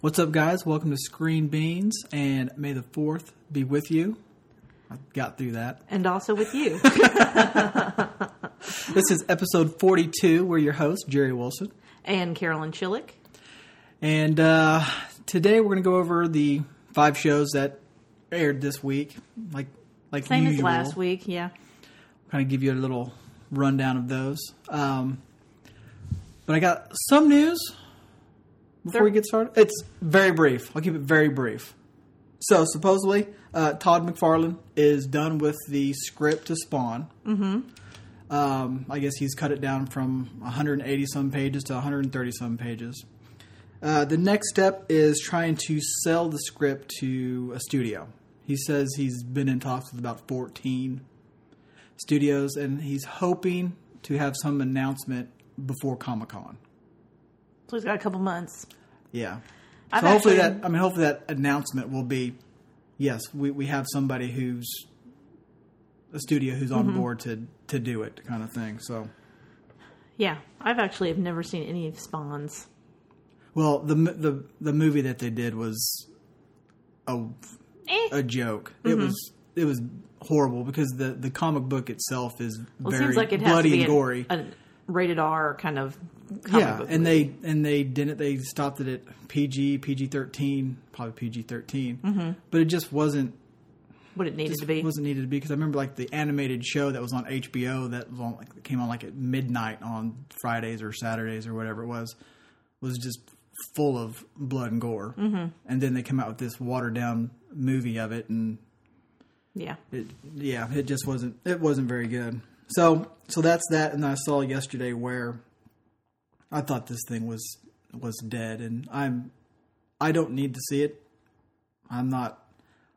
What's up, guys? Welcome to Screen Beans, and may the 4th be with you. I got through that. And also with you. This is episode 42. We're your hosts, Jerry Wilson. and Carolyn Chillick. And uh, today we're going to go over the five shows that aired this week. Like, like Same usual. as last week, yeah. Kind of give you a little rundown of those. Um, but I got some news before we get started. It's very brief. I'll keep it very brief. So supposedly, uh, Todd McFarlane is done with the script to Spawn. Mm-hmm. Um, I guess he's cut it down from 180 some pages to 130 some pages. Uh, the next step is trying to sell the script to a studio. He says he's been in talks with about 14 studios, and he's hoping to have some announcement before Comic Con. So he's got a couple months. Yeah. I've so hopefully actually- that I mean hopefully that announcement will be yes, we, we have somebody who's a studio who's Mm-hmm. on board to to do it kind of thing. So Yeah, I've actually have never seen any of Spawn's. well, the the the movie that they did was a Eh. a joke. It Mm-hmm. was it was horrible because the the comic book itself is Well, it very like it has bloody and an- gory. A, rated R kind of comic yeah, and movie. they and they didn't. They stopped it at PG, PG thirteen, probably PG 13 Mm-hmm. But it just wasn't what it needed to be. wasn't needed to be because I remember like the animated show that was on HBO that was on like came on like at midnight on Fridays or Saturdays or whatever it was was just full of blood and gore. Mm-hmm. And then they come out with this watered down movie of it, and yeah. it yeah, it just wasn't it wasn't very good. So so that's that. And I saw yesterday where I thought this thing was was dead, and I'm I don't need to see it. I'm not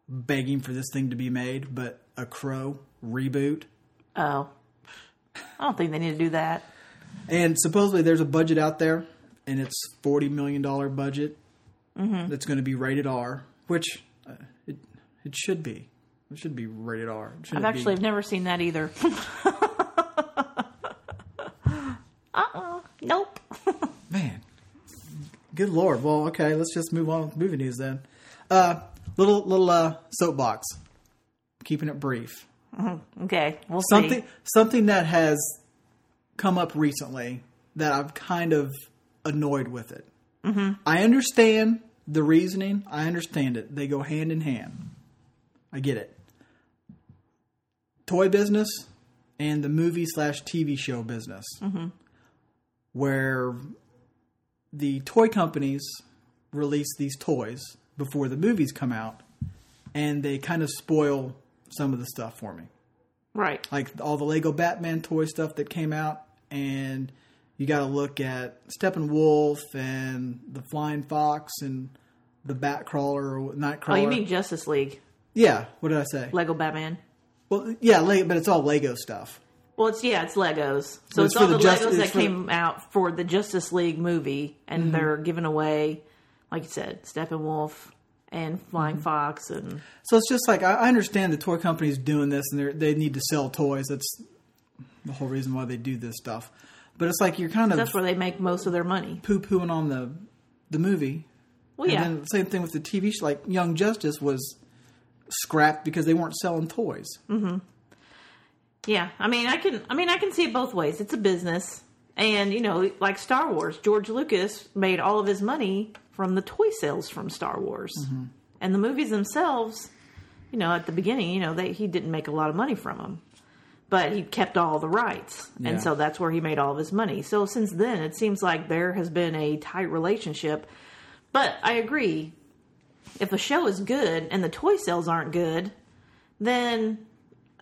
begging for this thing to be made, but a Crow reboot. Oh. I don't think they need to do that. And supposedly there's a budget out there, and it's forty million dollar budget Mm-hmm. that's going to be rated R, which uh, it it should be. It should be rated R. I've be- never seen that either. uh-uh. Nope. Man, good lord. Well, okay, let's just move on with movie news then. Uh, little little uh, soapbox. Keeping it brief. okay, we'll Something see. something that has come up recently that I'm kind of annoyed with it. Mm-hmm. I understand the reasoning. I understand it. They go hand in hand. I get it. Toy business and the movie slash TV show business, mm-hmm. where the toy companies release these toys before the movies come out, and they kind of spoil some of the stuff for me Right. like all the Lego Batman toy stuff that came out, and you got to look at Steppenwolf and the Flying Fox and the Batcrawler or Nightcrawler. Oh, you mean Justice League? yeah? What did I say? Lego Batman? Well, yeah, but it's all Lego stuff. Well, it's yeah, it's Legos. So it's it's, all the the, Just- Legos that the- came out for the Justice League movie, and Mm-hmm. they're giving away, like you said, Steppenwolf and Flying Mm-hmm. Fox, and So it's just like I, I understand the toy companies doing this, and they they need to sell toys. That's the whole reason why they do this stuff. But it's like you're kind of that's where they make most of their money. poo pooing on the the movie. Well, yeah, And then same thing with the TV show. Like Young Justice was scrapped because they weren't selling toys. yeah. I mean, I can, I mean, I can see it both ways. It's a business, and you know, like Star Wars, George Lucas made all of his money from the toy sales from Star Wars, Mm-hmm. and the movies themselves. You know, at the beginning, you know, they, he didn't make a lot of money from them. but he kept all the rights, Yeah. and so that's where he made all of his money. So since then, it seems like there has been a tight relationship. But I agree, if a show is good and the toy sales aren't good, then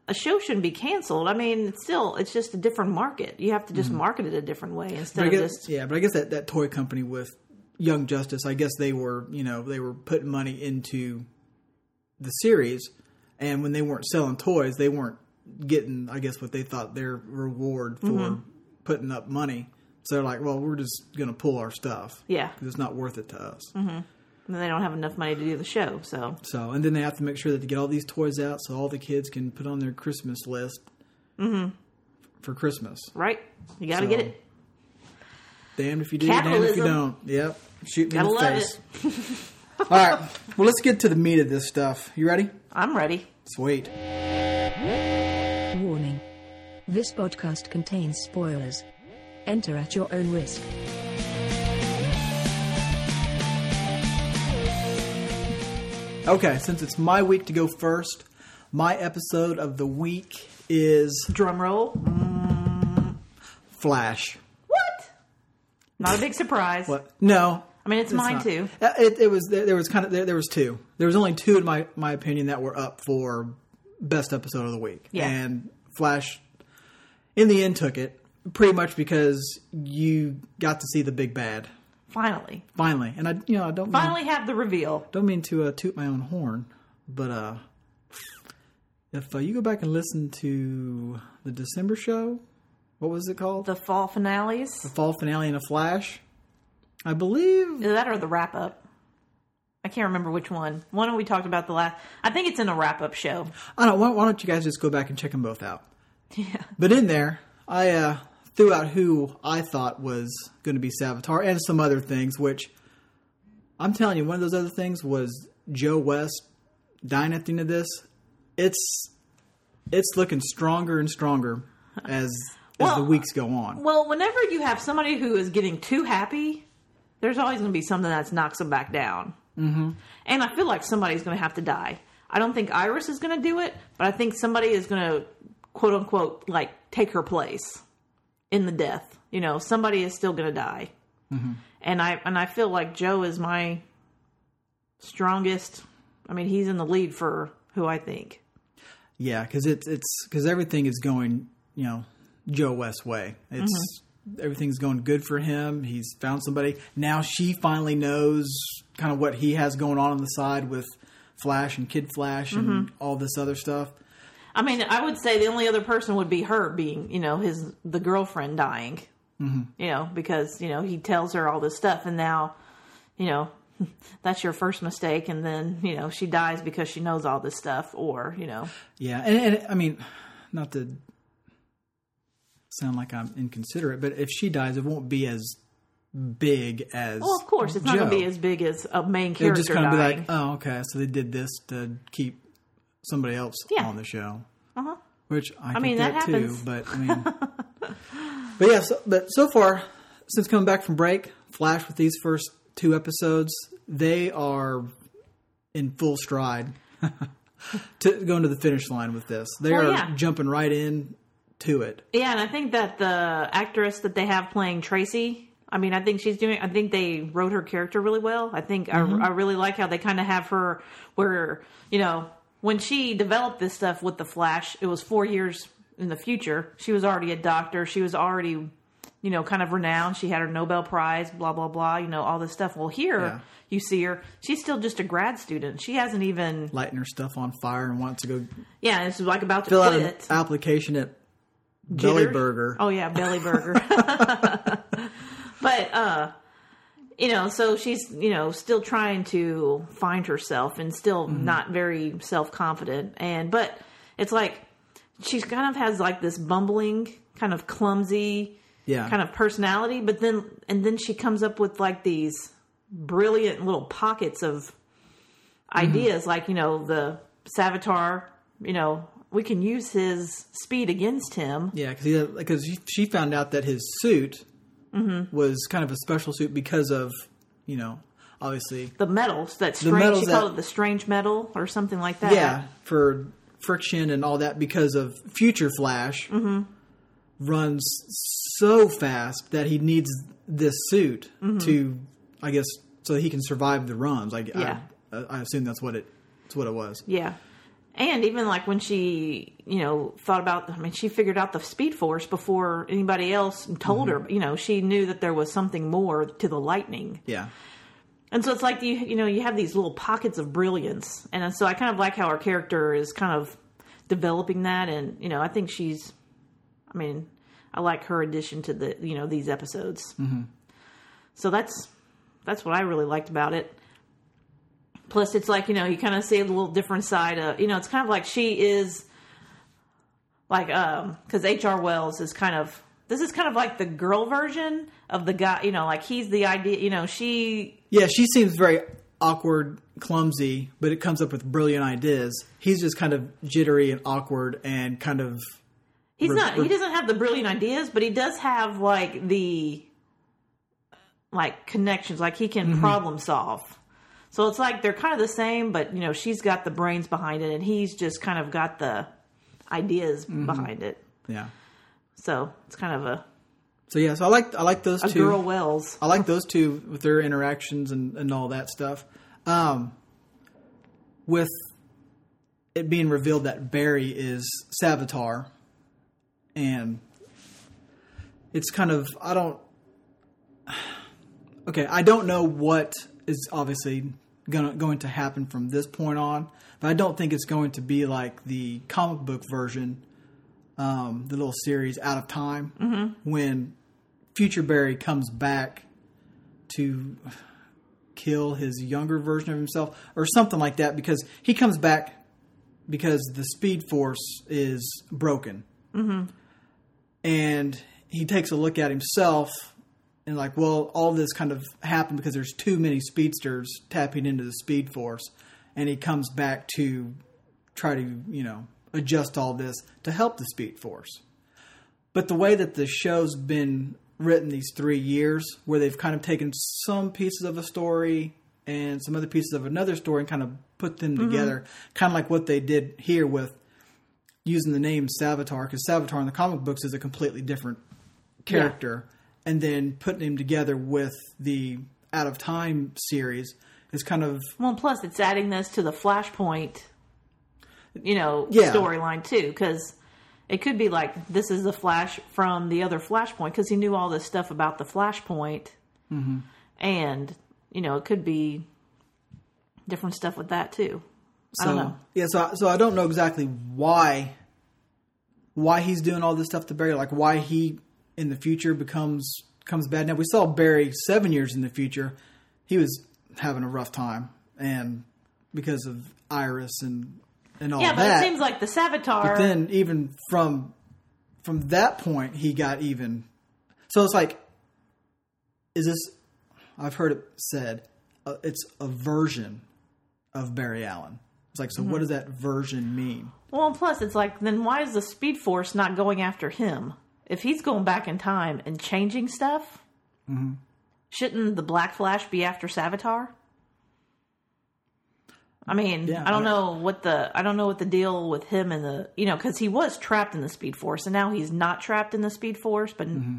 a show shouldn't be canceled. I mean, it's still it's just a different market. You have to just market it a different way instead I of just yeah, but I guess that, that toy company with Young Justice, I guess they were, you know, they were putting money into the series, and when they weren't selling toys, they weren't getting, I guess, what they thought their reward for Mm-hmm. putting up money. So they're like, well, we're just going to pull our stuff yeah. because it's not worth it to us. And they don't have enough money to do the show. So So, and then they have to make sure that they get all these toys out so all the kids can put on their Christmas list mm-hmm. for Christmas. right, you got to So- get it. Damned if you do, damned if you don't. Yep. Shoot me in Gotta the love face. All right. Well, let's get to the meat of this stuff. You ready? I'm ready. Sweet. Warning. This podcast contains spoilers. Enter at your own risk. Okay, since it's my week to go first, my episode of the week is Drum roll. Flash. What? Not a big surprise. What? No. I mean, it's, mine not. too. Uh, It, it was there, there was kind of there, there was two. There was only two in my my opinion that were up for best episode of the week. Yeah. And Flash in the end took it pretty much because you got to see the big bad Finally. finally. And I you know, I don't mean, Finally have the reveal. don't mean to uh, toot my own horn, but uh if uh, you go back and listen to the December show, what was it called? The fall finales. The fall finale in a flash. I believe Is that or the wrap up? I can't remember which one. One we talked about the last. I think it's in a wrap up show. I don't. Why, why don't you guys just go back and check them both out? Yeah. But in there, I uh, threw out who I thought was going to be Savitar and some other things. Which I'm telling you, one of those other things was Joe West dying at the end of this. It's it's looking stronger and stronger as as the weeks go on. Well, whenever you have somebody who is getting too happy, there's always going to be something that knocks them back down. Mm-hmm. And I feel like somebody's going to have to die. I don't think Iris is going to do it, but I think somebody is going to, quote unquote, like take her place in the death. You know, somebody is still going to die. Mm-hmm. And I and I feel like Joe is my strongest. I mean, he's in the lead for who I think. Yeah, because it's it's because everything is going you know Joe West way. It's mm-hmm. everything's going good for him. He's found somebody now. She finally knows kind of what he has going on on the side with Flash and Kid Flash and mm-hmm. all this other stuff. I mean, I would say the only other person would be her being, you know, his the girlfriend dying. Mm-hmm. You know, because you know he tells her all this stuff, and now, you know, that's your first mistake, and then you know she dies because she knows all this stuff, or you know, Yeah, and, and I mean, not to sound like I'm inconsiderate, but if she dies, it won't be as big as. well, of course, it's not going to be as big as a main It'll character just kind of be like, oh, okay, so they did this to keep somebody else Yeah. on the show. Uh-huh. Which I, can mean, get that too, but I mean, but yeah. So, but so far, since coming back from break, Flash with these first two episodes, they are in full stride to going to the finish line with this. They Well, are yeah. jumping right in to it. Yeah, and I think that the actress that they have playing Tracy, I mean, I think she's doing. I think they wrote her character really well. I think Mm-hmm. I, I really like how they kind of have her where you know when she developed this stuff with the Flash, it was four years in the future. She was already a doctor. She was already you know kind of renowned. She had her Nobel Prize, blah blah blah. You know all this stuff. Well, here Yeah. you see her. She's still just a grad student. She hasn't even. Lighting her stuff on fire and wants to go Yeah, and it's like about to fill out an application at Belly Burger. Oh yeah, Belly Burger. but uh you know, so she's, you know, still trying to find herself and still Mm-hmm. not very self-confident and but it's like she's kind of has like this bumbling, kind of clumsy Yeah. kind of personality, but then and then she comes up with like these brilliant little pockets of ideas like, you know, the Savitar, you know, we can use his speed against him. Yeah, because because she found out that his suit Mm-hmm. was kind of a special suit because of you know obviously the metals that strange metals she that- called it the strange metal or something like that yeah for friction and all that because of Future Flash Mm-hmm. runs so fast that he needs this suit to I guess so that he can survive the runs. Mm-hmm. Yeah. I, I assume that's what it that's what it was. yeah and even like when she you know thought about i mean she figured out the speed force before anybody else told Mm-hmm. her you know she knew that there was something more to the lightning Yeah. and so it's like you you know you have these little pockets of brilliance and so i kind of like how her character is kind of developing that and you know i think she's i mean i like her addition to the you know these episodes mm-hmm. so that's that's what i really liked about it plus it's like you know you kind of see a little different side of you know it's kind of like she is like um because hr wells is kind of this is kind of like the girl version of the guy. You know, like he's the idea. You know, she. Yeah, she seems very awkward, clumsy, but it comes up with brilliant ideas. He's just kind of jittery and awkward and kind of He's Re- not. He doesn't have the brilliant ideas, but he does have like the like connections. Like he can problem solve. So it's like they're kind of the same, but you know she's got the brains behind it, and he's just kind of got the ideas behind it. yeah. So it's kind of a, So yeah, so I like I like those a two. girl Wells. I like those two with their interactions and, and all that stuff. Um, with it being revealed that Barry is Savitar, and it's kind of I don't. Okay, I don't know what is obviously gonna going to happen from this point on, but I don't think it's going to be like the comic book version, um, the little series Out of Time, when Future Barry comes back to kill his younger version of himself or something like that because he comes back because the speed force is broken. Mm-hmm. And he takes a look at himself and like, well, all this kind of happened because there's too many speedsters tapping into the speed force. And he comes back to try to, you know, adjust all this to help the speed force. But the way that the show's been written these three years, where they've kind of taken some pieces of a story and some other pieces of another story and kind of put them mm-hmm. together, kind of like what they did here with using the name Savitar, because Savitar in the comic books is a completely different character, and then putting him together with the Out of Time series is kind of Well, plus it's adding this to the Flashpoint, you know, Yeah. storyline too, because it could be like this is the Flash from the other Flashpoint because he knew all this stuff about the Flashpoint, Mm-hmm. and you know it could be different stuff with that too. I don't know. Yeah, so so I don't know exactly why why he's doing all this stuff to Barry, like why he in the future becomes comes bad. Now we saw Barry seven years in the future, he was having a rough time, and because of Iris and and all that Yeah, but it seems like the Savitar. but then even from from that point, he got even. So it's like, is this? I've heard it said uh, it's a version of Barry Allen. It's like, so what does that version mean? well, plus it's like then why is the Speed Force not going after him? If he's going back in time and changing stuff, Mm-hmm. shouldn't the Black Flash be after Savitar? I mean, Yeah, I don't know what the I don't know what the deal with him and the you know because he was trapped in the Speed Force and now he's not trapped in the Speed Force, but Mm-hmm.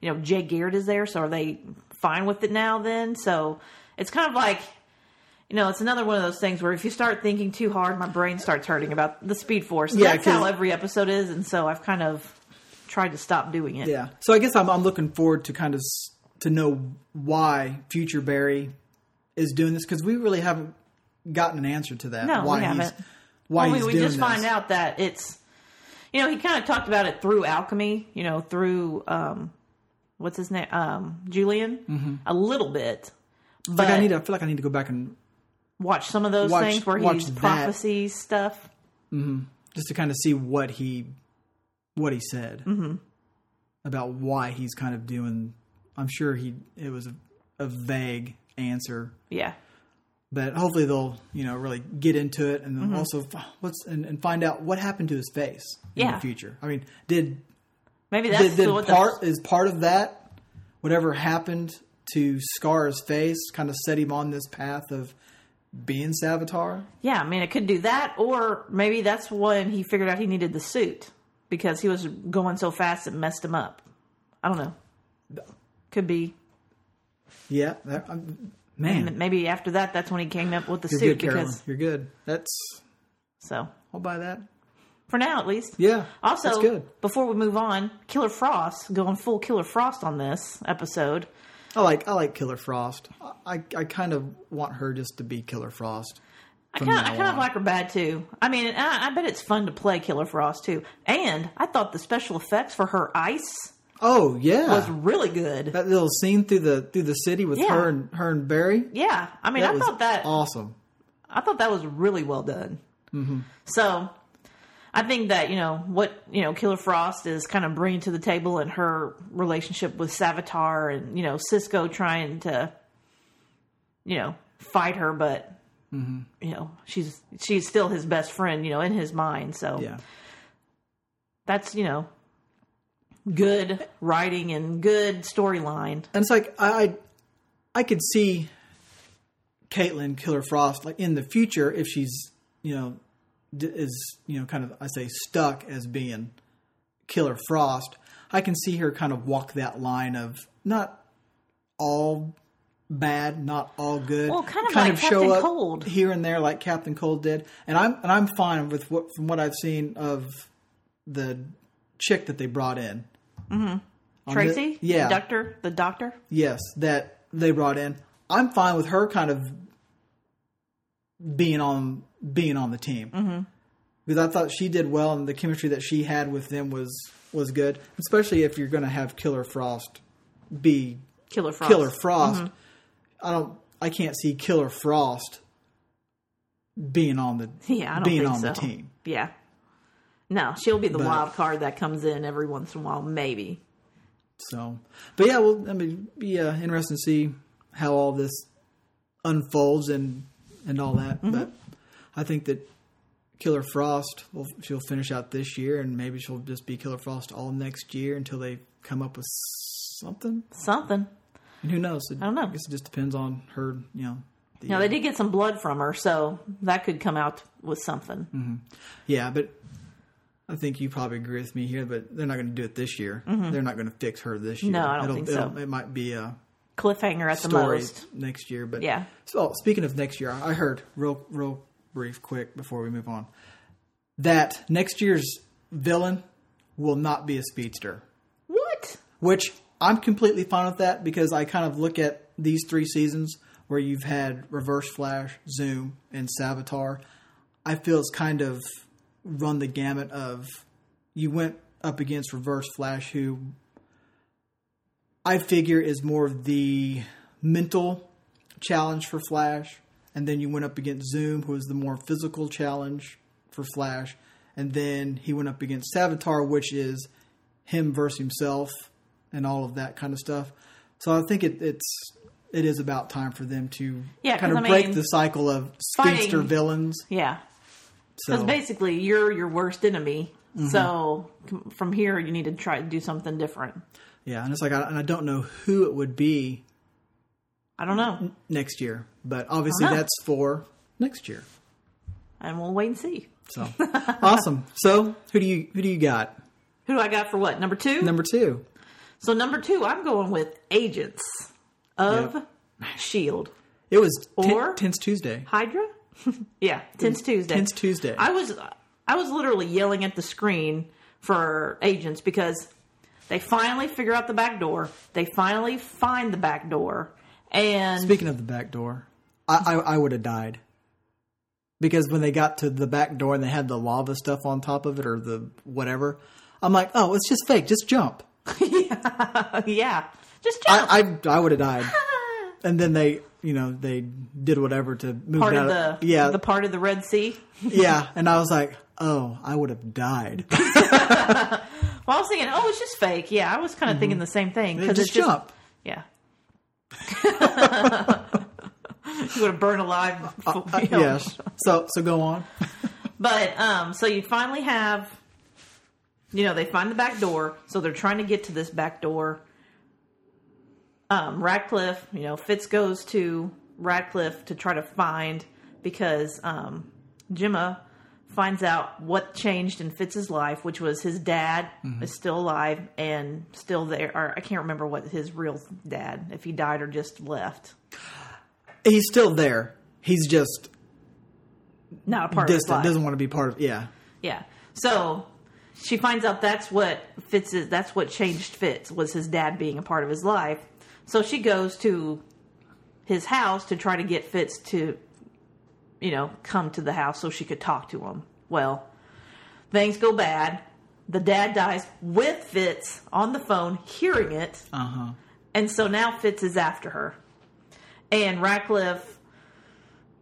you know Jay Garrick is there, so are they fine with it now? Then so it's kind of like you know it's another one of those things where if you start thinking too hard, my brain starts hurting about the Speed Force. Yeah, That's how every episode is, and so I've kind of tried to stop doing it. Yeah. So I guess I'm, I'm looking forward to kind of s- to know why Future Barry is doing this because we really haven't gotten an answer to that. No, we why haven't. He's, why Well, he's we, we just this. find out that it's you know he kind of talked about it through alchemy you know through um what's his name um julian a little bit but Mm-hmm. Like I need. To, I feel like I need to go back and watch some of those Watch- things where he's that. prophecies stuff just to kind of see what he what he said Mm-hmm. about why he's kind of doing. I'm sure he it was a, a vague answer, yeah but hopefully they'll you know really get into it and Mm-hmm. also what's and, and find out what happened to his face in Yeah. the future. I mean, did maybe that's did, did what part the, is part of that whatever happened to scar his face kind of set him on this path of being Savitar? yeah i mean it could do that or maybe that's when he figured out he needed the suit because he was going so fast it messed him up i don't know could be Yeah, that, um, man, and maybe after that that's when he came up with the you're suit good, Carolyn. because You're good. That's so I'll buy that. for now at least Yeah, Also, that's good. before we move on, Killer Frost going full Killer Frost on this episode. I like I like Killer Frost. I I kind of want her just to be Killer Frost. I kind of, I kind of like her bad too. I mean, I, I bet it's fun to play Killer Frost too. And I thought the special effects for her ice Oh yeah, was really good. that little scene through the through the city with Yeah. her and her and Barry. yeah, I mean, That I thought that awesome. I thought that was really well done. Mm-hmm. So, I think that you know what you know Killer Frost is kind of bringing to the table in her relationship with Savitar, and you know Cisco trying to, you know, fight her, but Mm-hmm. you know she's she's still his best friend, you know, in his mind. So Yeah. that's you know good writing and good storyline. And it's like I, I, I could see Caitlin Killer Frost like in the future if she's you know is you know kind of I say stuck as being Killer Frost. I can see her kind of walk that line of not all bad, not all good. Well, kind of like Captain Cold. here and there, like Captain Cold did. And I'm and I'm fine with what from what I've seen of the chick that they brought in. The- Tracy, yeah, the doctor, the doctor. yes, that they brought in. I'm fine with her kind of being on being on the team mm-hmm. because I thought she did well, and the chemistry that she had with them was was good. Especially if you're going to have Killer Frost be Killer Frost. Killer Frost. I don't. I can't see Killer Frost being on the Yeah, I don't being think on so. the team. Yeah. No, she'll be the But- wild card that comes in every once in a while, maybe. So, but yeah, well, I mean, be uh, interesting to see how all this unfolds and and all that. Mm-hmm. But I think that Killer Frost, will she'll finish out this year, and maybe she'll just be Killer Frost all next year until they come up with something. Something. And who knows? It, I don't know. I guess it just depends on her. You know. The, know, they did get some blood from her, so that could come out with something. Mm-hmm. Yeah, but I think you probably agree with me here. But they're not going to do it this year. They're not going to fix her this year. Mm-hmm. No, I don't It'll- think so. It might be a Cliffhanger at the most. next year. But Yeah. So speaking of next year, I heard real, real brief, quick before we move on, that next year's villain will not be a speedster. What? Which I'm completely fine with that because I kind of look at these three seasons where you've had Reverse Flash, Zoom, and Savitar. I feel it's kind of run the gamut of you went up against Reverse Flash, who I figure is more of the mental challenge for Flash, and then you went up against Zoom, who was the more physical challenge for Flash, and then he went up against Savitar, which is him versus himself and all of that kind of stuff. So I think it, it's it is about time for them to Yeah, kind of I break mean, the cycle of speedster villains. Yeah. So Because basically, you're your worst enemy. Mm-hmm. So from here, you need to try to do something different. yeah, and it's like, I, and I don't know who it would be I don't know. next year, but obviously that's for next year. And we'll wait and see. So awesome. So who do you who do you got? Who do I got for what? Number two? Number two. So, number two, I'm going with Agents of Yep. S.H.I.E.L.D. It was Or- Tense Tuesday. Hydra? yeah, Tense Tuesday. Tense Tuesday. I was I was literally yelling at the screen for agents because they finally figure out the back door. They finally find the back door, and Speaking of the back door, I, I, I would have died because when they got to the back door and they had the lava stuff on top of it or the whatever, I'm like, oh, it's just fake. Just jump. yeah, yeah. just jump. I I, I would have died. And then they, you know, they did whatever to move part it of out. the yeah, the part of the Red Sea. yeah. And I was like, oh, I would have died. Well, I was thinking, oh, it's just fake. Yeah, I was kind of thinking the same thing because Mm-hmm. just it's just jump. yeah. you would have burned alive. Uh, know. yes. So so go on. But um, so you finally have, you know, they find the back door, so they're trying to get to this back door. Um, Radcliffe, you know, Fitz goes to Radcliffe to try to find because um, Jemma finds out what changed in Fitz's life, which was his dad is still alive and still there. Or I can't remember what his real dad, if he died or just left. He's still there. He's just Not a part of his life. Doesn't want to be part of. Yeah. Yeah. So she finds out that's what Fitz is. That's what changed Fitz was his dad being a part of his life. So she goes to his house to try to get Fitz to, you know, come to the house so she could talk to him. Well, things go bad. The dad dies with Fitz on the phone, hearing it, Uh huh. and so now Fitz is after her. And Radcliffe,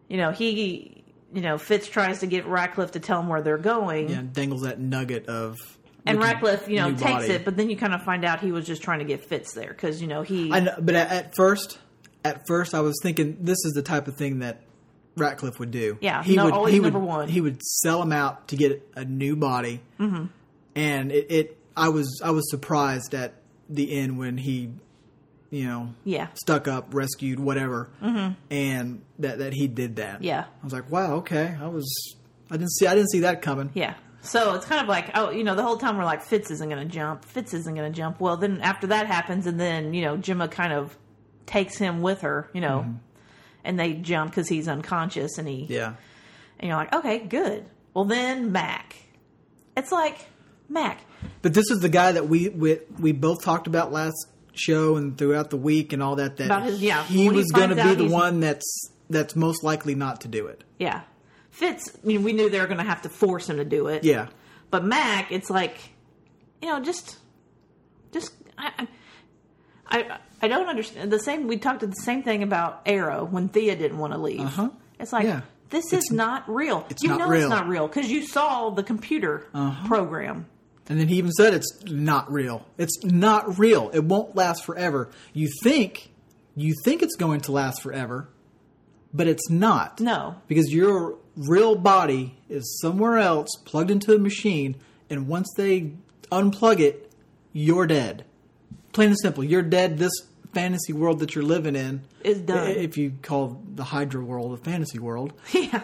you know, he you know, Fitz tries to get Radcliffe to tell him where they're going. Yeah, dangles that nugget of. And Radcliffe, you know, takes body. it, but then you kind of find out he was just trying to get Fitz there because you know he. I know, but at, at first, at first, I was thinking this is the type of thing that Radcliffe would do. Yeah, he no, would. always he would, number one. He would sell him out to get a new body, mm-hmm. and it, it. I was I was surprised at the end when he, you know, Yeah. stuck up, rescued, whatever, mm-hmm. and that that he did that. Yeah. I was like, wow, okay. I was. I didn't see. I didn't see that coming. Yeah. So it's kind of like, oh, you know, the whole time we're like, Fitz isn't going to jump. Fitz isn't going to jump. Well, then after that happens, and then, you know, Jemma kind of takes him with her, you know, and they jump because he's unconscious and he, Yeah. and you're like, okay, good. Well, then Mack. It's like, Mack. But this is the guy that we we, we both talked about last show and throughout the week and all that. That his- yeah, he was going to be the one that's that's most likely not to do it. Yeah. Fitz, I mean, we knew they were going to have to force him to do it. Yeah, But Mack, it's like, you know, just, just, I, I, I- don't understand. The same, we talked the same thing about Arrow when Thea didn't want to leave. Uh-huh. It's like, Yeah. this is not real. it's you not know real. it's not real because you saw the computer Uh-huh. program. And then he even said it's not real. It's not real. It won't last forever. You think you think it's going to last forever, but it's not. No. because your real body is somewhere else plugged into a machine, and once they unplug it, you're dead. Plain and simple, you're dead. This fantasy world that you're living in Is done. If you call the Hydra world a fantasy world, yeah.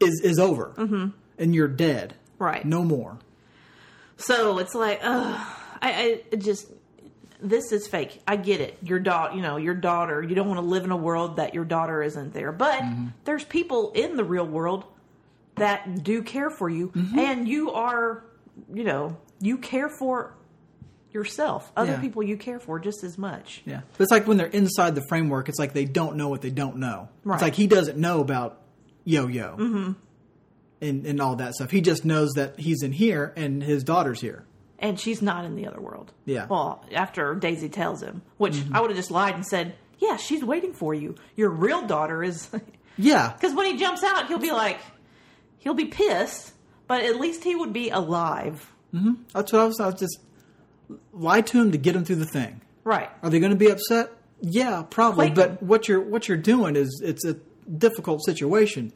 is is over, mm-hmm. and you're dead. Right. No more. So it's like, ugh, I, I just this is fake. I get it. Your daughter, you know, your daughter. You don't want to live in a world that your daughter isn't there. But Mm-hmm. there's people in the real world that do care for you, Mm-hmm. and you are, you know, you care for yourself. Other Yeah. people you care for just as much. Yeah, it's like when they're inside the framework. It's like they don't know what they don't know. Right. It's like he doesn't know about Yo Yo mm-hmm. And and all that stuff. He just knows that he's in here and his daughter's here. And she's not in the other world. Yeah. Well, after Daisy tells him, which Mm-hmm. I would have just lied and said, "Yeah, she's waiting for you. Your real daughter is." Yeah, Because when he jumps out, he'll be like, he'll be pissed, but at least he would be alive. That's what I was. I was just lie to him to get him through the thing. Right. Are they going to be upset? Yeah, probably. Quake but what you're what you're doing is it's a difficult situation.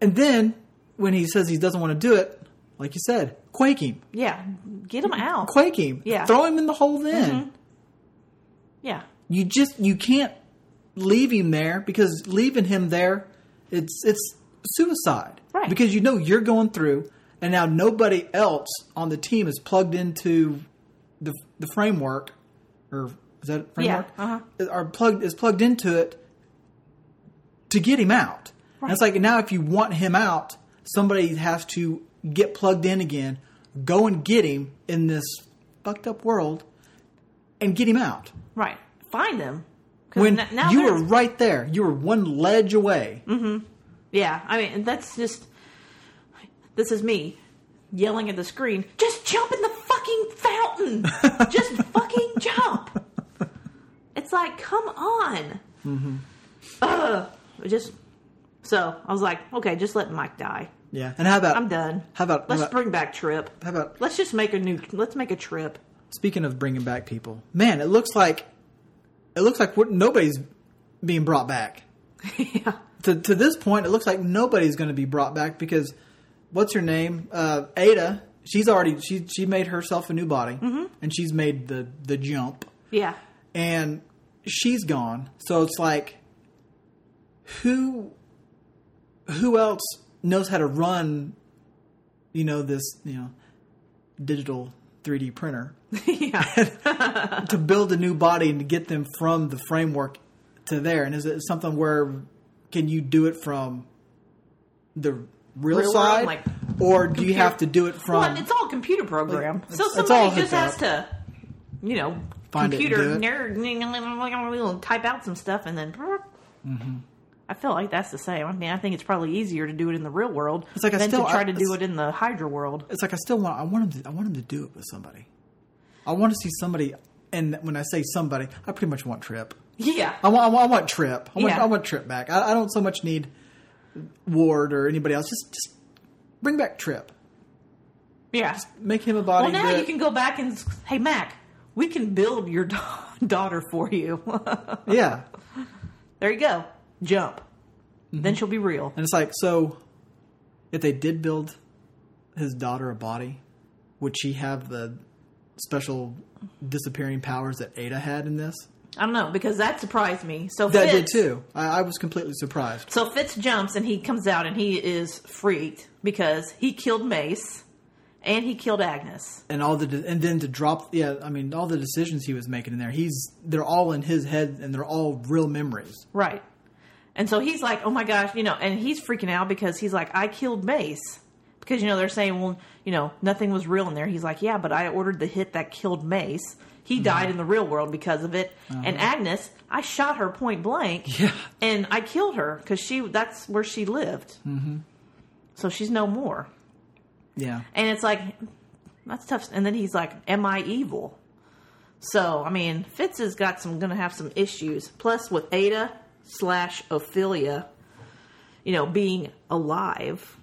And then when he says he doesn't want to do it, like you said, quake him, Yeah. Get him out. quake him, Yeah. Mm-hmm. throw him in the hole. Then Yeah. you just you can't leave him there because leaving him there, it's it's suicide. Right. Because you know you're going through, and now nobody else on the team is plugged into the the framework, or is that framework? uh-huh. Are plugged is plugged into it to get him out. And it's like now if you want him out, somebody has to get plugged in again, go and get him in this fucked up world, and get him out Right. Find them. 'Cause when n- now you were right there. You were one ledge away. Mm-hmm. Yeah. I mean, that's just. This is me yelling at the screen. Just jump in the fucking fountain. just fucking jump. It's like, come on. Mm-hmm. Ugh. Just. So I was like, okay, just let Mike die. Yeah. And how about I'm done. How about, Let's how about bring back Trip. how about Let's just make a new. Let's make a trip. speaking of bringing back people? Man, it looks like it looks like nobody's being brought back. yeah. To to this point, it looks like nobody's going to be brought back because what's her name? Uh, Ada. She's already she she made herself a new body, Mm-hmm. and she's made the the jump. Yeah. and she's gone. So it's like, who, who else knows how to run, you know, this, you know, digital 3D printer to build a new body and to get them from the framework to there? And is it something where can you do it from the real, Real world, side, like or do you have to do it from? Well, it's all computer program. Like, so somebody just has up. to, you know, Find computer nerd, type out some stuff and then. Mm-hmm. I feel like that's the same. I mean, I think it's probably easier to do it in the real world It's like I than still- to try I- to do it in the Hydra world. it's like I still want I want him to I want him to do it with somebody. I want to see somebody, and when I say somebody, I pretty much want Trip. Yeah. I want I want, I want Trip. I want Yeah. I want Trip back. I, I don't so much need Ward or anybody else. Just just bring back Trip. Yeah. Make him a body. Well, now that- you can go back and hey Mack, we can build your da- daughter for you. yeah. there you go. Jump. Mm-hmm. Then she'll be real. And it's like, so if they did build his daughter a body, would she have the special disappearing powers that Ada had in this? I don't know because that surprised me. So That Fitz, did too. I, I was completely surprised. So Fitz jumps and he comes out and he is freaked because he killed Mace and he killed Agnes. And all the de- and then to drop, yeah, I mean, all the decisions he was making in there, he's they're all in his head and they're all real memories. Right. And so he's like, oh my gosh, you know, and he's freaking out because he's like, I killed Mace. Because, you know, they're saying, well, you know, nothing was real in there. He's like, yeah, but I ordered the hit that killed Mace. He died in the real world because of it. And Agnes, I shot her point blank. Yeah. And I killed her because she that's where she lived. Mm-hmm. So she's no more. Yeah. And it's like, that's tough. And then he's like, am I evil? So, I mean, Fitz has got some, going to have some issues. Plus, with Ada slash Ophelia, you know, being alive.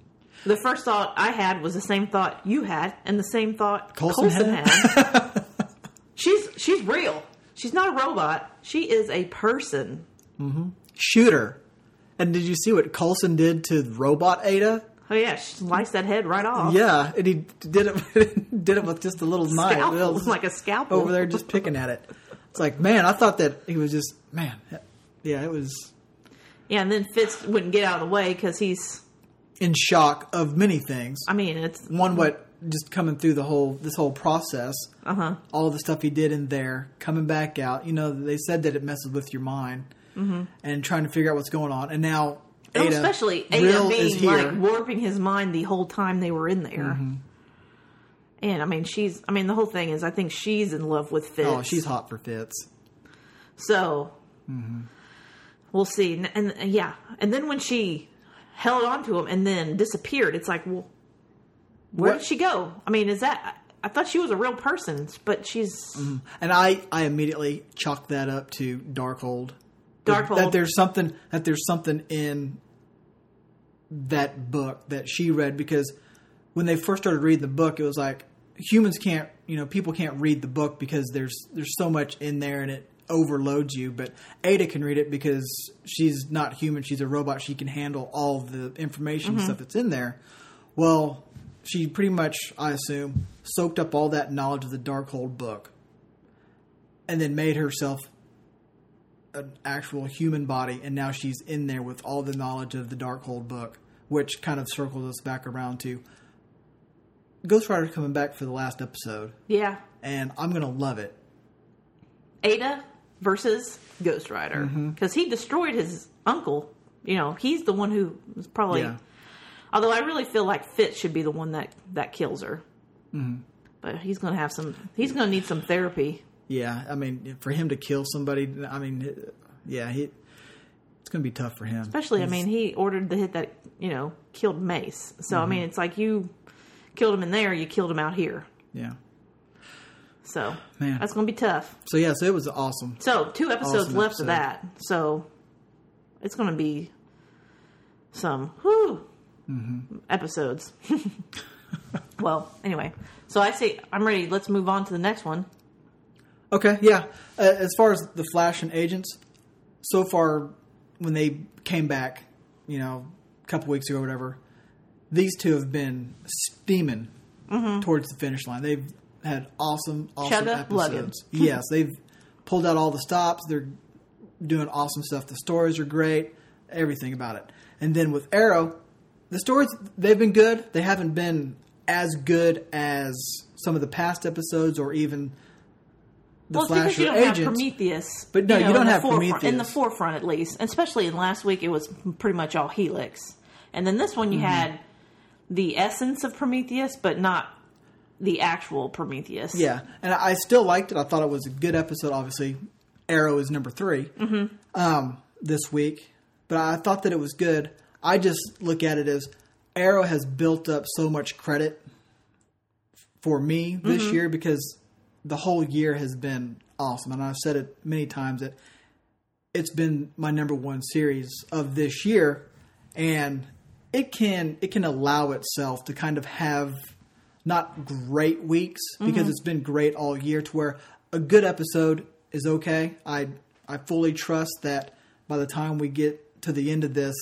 The first thought I had was the same thought you had, and the same thought Coulson Coulson, had? had. she's she's real. She's not a robot. She is a person. Mm-hmm. Shooter. And did you see what Coulson did to robot Ada? Oh yeah, she sliced that head right off. Yeah, and he did it did it with just a little knife. Scalpel, was like a scalpel over there, just picking at it. It's like, man, I thought that he was just man. Yeah, it was Yeah, and then Fitz wouldn't get out of the way because he's. in shock of many things. I mean, it's One, what just coming through the whole this whole process, uh huh. all the stuff he did in there, coming back out. You know, they said that it messes with your mind, mm-hmm. and trying to figure out what's going on. And now, Oh, Ada, especially Ada Real is being here. like warping his mind the whole time they were in there. Mm-hmm. And I mean, she's. I mean, the whole thing is, I think she's in love with Fitz. oh, she's hot for Fitz. So Mm-hmm. We'll see. And, and, and yeah, and then when she held on to him and then disappeared, it's like, well, where What- did she go? I mean, is that? I thought she was a real person, but she's mm-hmm. And I, I immediately chalked that up to Darkhold. Darkhold. That there's something that there's something in that book that she read because when they first started reading the book, it was like humans can't, you know, people can't read the book because there's there's so much in there and it overloads you. But Ada can read it because she's not human; she's a robot. She can handle all the information and stuff that's in there. Well, she pretty much, I assume, soaked up all that knowledge of the Darkhold book and then made herself an actual human body, and now she's in there with all the knowledge of the Darkhold book, which kind of circles us back around to Ghost Rider coming back for the last episode, yeah. and I'm gonna love it. Ada versus Ghost Rider Mm-hmm. because he destroyed his uncle. You know, he's the one who was probably. Yeah. Although I really feel like Fitz should be the one that that kills her. Mm-hmm. But he's going to have some. He's going to need some therapy. Yeah, I mean, for him to kill somebody, I mean, yeah, he, it's gonna be tough for him. Especially, I mean, he ordered the hit that you know killed Mace. So I mean, it's like you killed him in there, you killed him out here. Yeah. So Man. that's going to be tough. So yeah, so it was awesome. So two episodes Awesome left episode. of that. So it's going to be some whew, Mm-hmm. episodes. well, anyway, so I say I'm ready. Let's move on to the next one. Okay, yeah. Uh, as far as the Flash and Agents, so far when they came back, you know, a couple weeks ago or whatever, these two have been steaming towards the finish line. They've had awesome, awesome Chugga episodes. yes, they've pulled out all the stops. They're doing awesome stuff. The stories are great. Everything about it. And then with Arrow, the stories they've been good. They haven't been as good as some of the past episodes or even the well, it's Flash because you or don't have Agents. Prometheus, But no, you know, don't have forefront, in the forefront at least. And especially in last week, it was pretty much all Helix, and then this one you Mm-hmm. had the essence of Prometheus, but not the actual Prometheus. Yeah, and I still liked it. I thought it was a good episode. Obviously, Arrow is number 3 Mm-hmm. um, this week, but I thought that it was good. I just look at it as Arrow has built up so much credit for me this Mm-hmm. year because the whole year has been awesome, and I've said it many times that it's been my number one series of this year, and it can it can allow itself to kind of have not great weeks because it's been great all year to where a good episode is okay. I I fully trust that by the time we get to the end of this,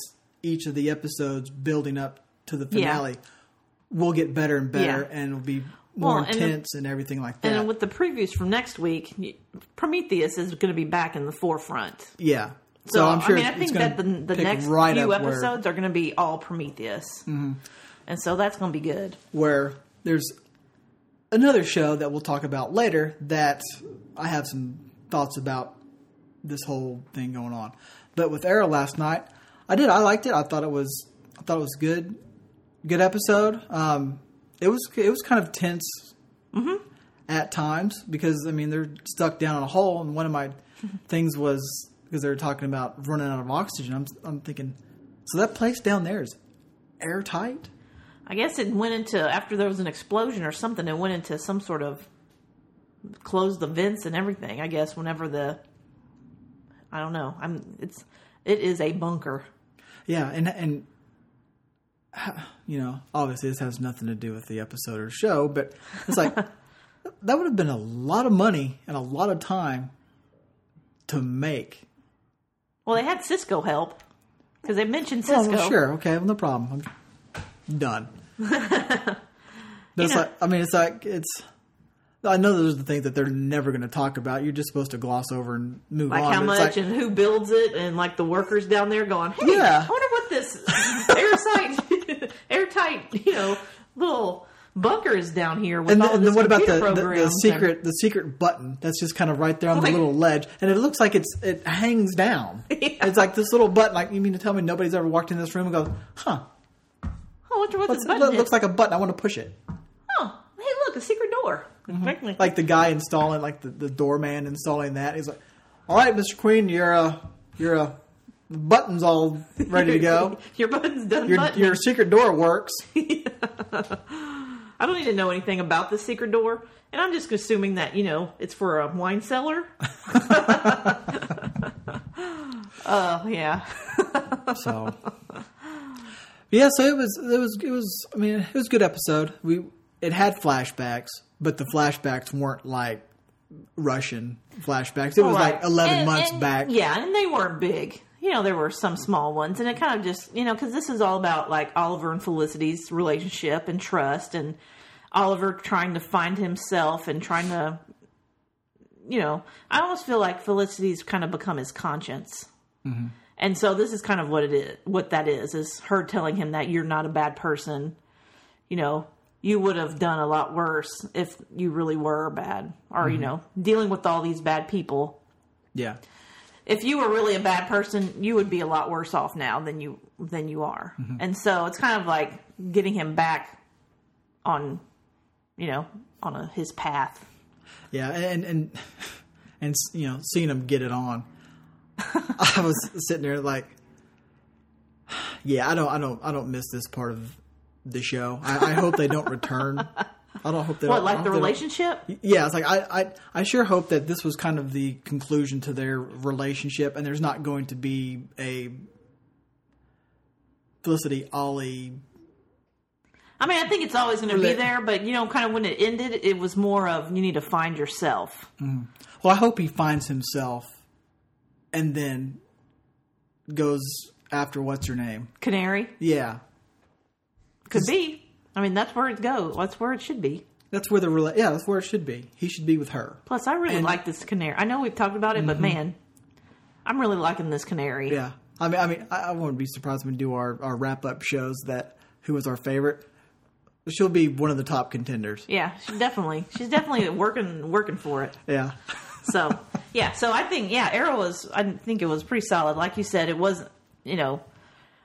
each of the episodes building up to the Yeah. finale will get better and better Yeah. and it'll be more Well, and the- intense and everything like that. And with the previews from next week, Prometheus is going to be back in the forefront. yeah. So, I'm sure I mean, I think that the, the next right few up where- episodes are going to be all Prometheus, mm-hmm. and so that's going to be good. where there's another show that we'll talk about later that I have some thoughts about this whole thing going on. But with Arrow last night, I did. I liked it. I thought it was. I thought it was good. Good episode. Um, it was. It was kind of tense at times because I mean they're stuck down in a hole, and one of my things was because they were talking about running out of oxygen. I'm. I'm thinking, so that place down there is airtight. I guess it went into after there was an explosion or something. It went into some sort of closed the vents and everything. I guess whenever the I don't know. I'm. It's it is a bunker. Yeah, and and you know, obviously this has nothing to do with the episode or show, but it's like that would have been a lot of money and a lot of time to make. Well, they had Cisco help because they mentioned Oh, Cisco. well, sure, okay, well, no problem. I'm done. it's know- like, I mean, it's like it's. I know those are the things that they're never going to talk about. You're just supposed to gloss over and move Like on. how much like, and who builds it, and like the workers down there going, "Hey, Yeah. I wonder what this airtight, airtight, you know, little bunker is down here with And, all then, and then what about the, the, the and- secret the secret button that's just kind of right there on Like- the little ledge, and it looks like it's it hangs down. Yeah. It's like this little button. Like you mean to tell me nobody's ever walked in this room and goes, "Huh, Oh, I wonder what what's, this it button is. looks like a button. I want to push it." Oh, hey, look, a secret door. Exactly. Like the guy installing, like the, the doorman installing that. He's like, "All right, Mister Queen, you're uh, you're uh, the button's all ready to go. Your button's done. Your your secret door works." I don't need to know anything about the secret door, and I'm just assuming that you know it's for a wine cellar. Oh yeah. So yeah, so it was it was it was I mean it was a good episode. We it had flashbacks, but the flashbacks weren't like Russian flashbacks. It was Right. like eleven And- months and- back. Yeah, and they weren't big. You know, there were some small ones, and it kind of just, you know, because this is all about like Oliver and Felicity's relationship and trust, and Oliver trying to find himself and trying to, you know, I almost feel like Felicity's kind of become his conscience. Mm-hmm. And so this is kind of what it is, what that is, is her telling him that you're not a bad person. You know, you would have done a lot worse if you really were bad, or you mm-hmm. know, dealing with all these bad people Yeah. if you were really a bad person, you would be a lot worse off now than you than you are. Mm-hmm. And so it's kind of like getting him back on, you know, on a, his path. Yeah, and and and you know, seeing him get it on, I was sitting there like, yeah, I don't, I don't, I don't miss this part of the show. I, I hope they don't return. I don't hope they What. Like the relationship? Yeah, it's like I, I, I sure hope that this was kind of the conclusion to their relationship, and there's not going to be a Felicity Ollie. I mean, I think it's always going to be there, but you know, kind of when it ended, it was more of you need to find yourself. Mm-hmm. Well, I hope he finds himself, and then goes after what's her name. Canary Yeah, could be. I mean, that's where it goes. That's where it should be. that's where the rela- yeah, that's where it should be. He should be with her. Plus, I really And- like this canary. I know we've talked about it, but mm-hmm. man, I'm really liking this canary. Yeah, I mean, I mean, I, I wouldn't be surprised when we do our, our wrap up shows that who was our favorite. She'll be one of the top contenders. Yeah, she's definitely she's definitely working working for it. Yeah. So yeah, so I think yeah, Arrow was I think it was pretty solid. Like you said, it wasn't. you know,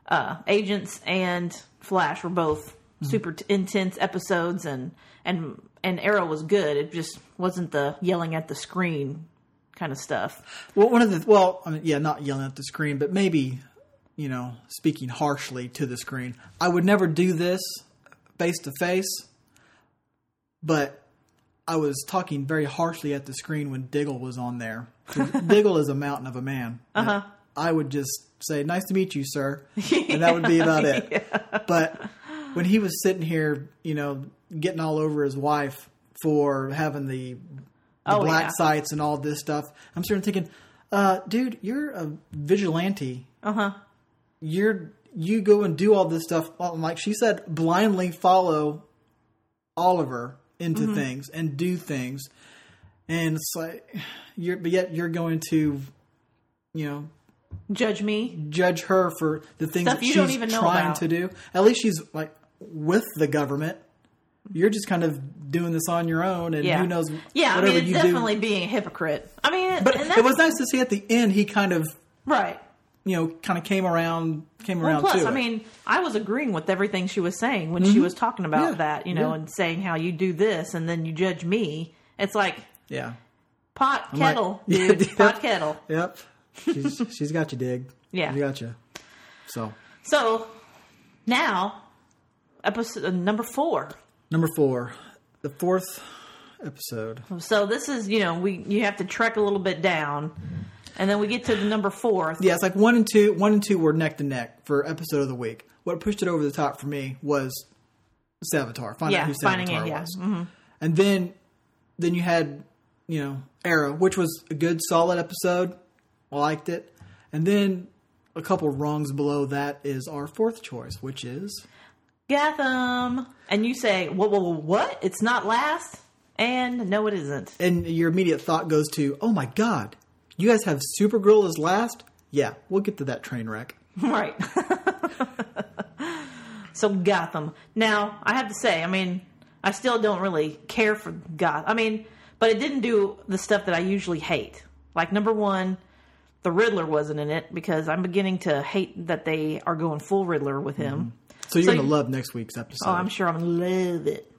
uh, Agents and Flash were both super t- intense episodes, and and and Arrow was good. It just wasn't the yelling at the screen kind of stuff. Well, one of the well, I mean, yeah, not yelling at the screen, but maybe you know, speaking harshly to the screen. I would never do this face to face, but I was talking very harshly at the screen when Diggle was on there. Diggle is a mountain of a man. Uh huh. I would just say, "Nice to meet you, sir," and that would be about it. But when he was sitting here, you know, getting all over his wife for having the, the Oh, black yeah. sites and all this stuff, I'm sort of thinking, uh, dude, you're a vigilante. Uh huh. You're you go and do all this stuff. Like she said, blindly follow Oliver into Mm-hmm. things and do things, and it's like you're, but yet you're going to, you know, Judge me. judge her for the things Stuff that you she's don't even know trying about. to do. At least she's like with the government. You're just kind of doing this on your own, and Yeah. who knows? Yeah, I mean, it's definitely do. being a hypocrite. I mean, But it was nice to see at the end he kind of, right. You know, kind of came around, came Well, around plus, I it. mean, I was agreeing with everything she was saying when she mm-hmm. was talking about Yeah, that, you know, yeah. and saying how you do this and then you judge me. It's like yeah, pot like- kettle, Yeah, dude. yeah. Pot kettle. yep. She's she's got you, dig. Yeah. she got you. So So now, episode number four. number four, the fourth episode. So this is, you know, we you have to trek a little bit down, and then we get to the number four. Yeah, it's like one and two. One and two were neck to neck for episode of the week. What pushed it over the top for me was Savitar. Find Yeah, out who finding Savitar it, yeah. Mm-hmm. and then then you had you know Arrow, which was a good solid episode. I liked it, and then a couple rungs below that is our fourth choice, which is Gotham, and you say, "Whoa, whoa, whoa, what? It's not last." And no, it isn't. and your immediate thought goes to, oh my god, you guys have Supergirl as last. Yeah, we'll get to that train wreck. Right. so Gotham. Now, I have to say, I mean, I still don't really care for Gotham. I mean, but it didn't do the stuff that I usually hate. Like number one, the Riddler wasn't in it because I'm beginning to hate that they are going full Riddler with him. So you're So gonna you- love next week's episode. Oh, I'm sure I'm gonna love it.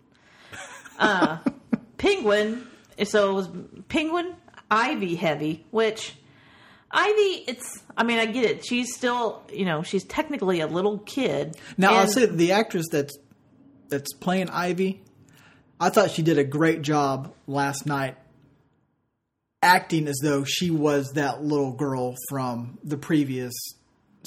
Uh, Penguin. So it was Penguin, Ivy heavy, which Ivy. It's. I mean, I get it. She's still, you know, she's technically a little kid. Now I'll say the actress that's that's playing Ivy, I thought she did a great job last night, acting as though she was that little girl from the previous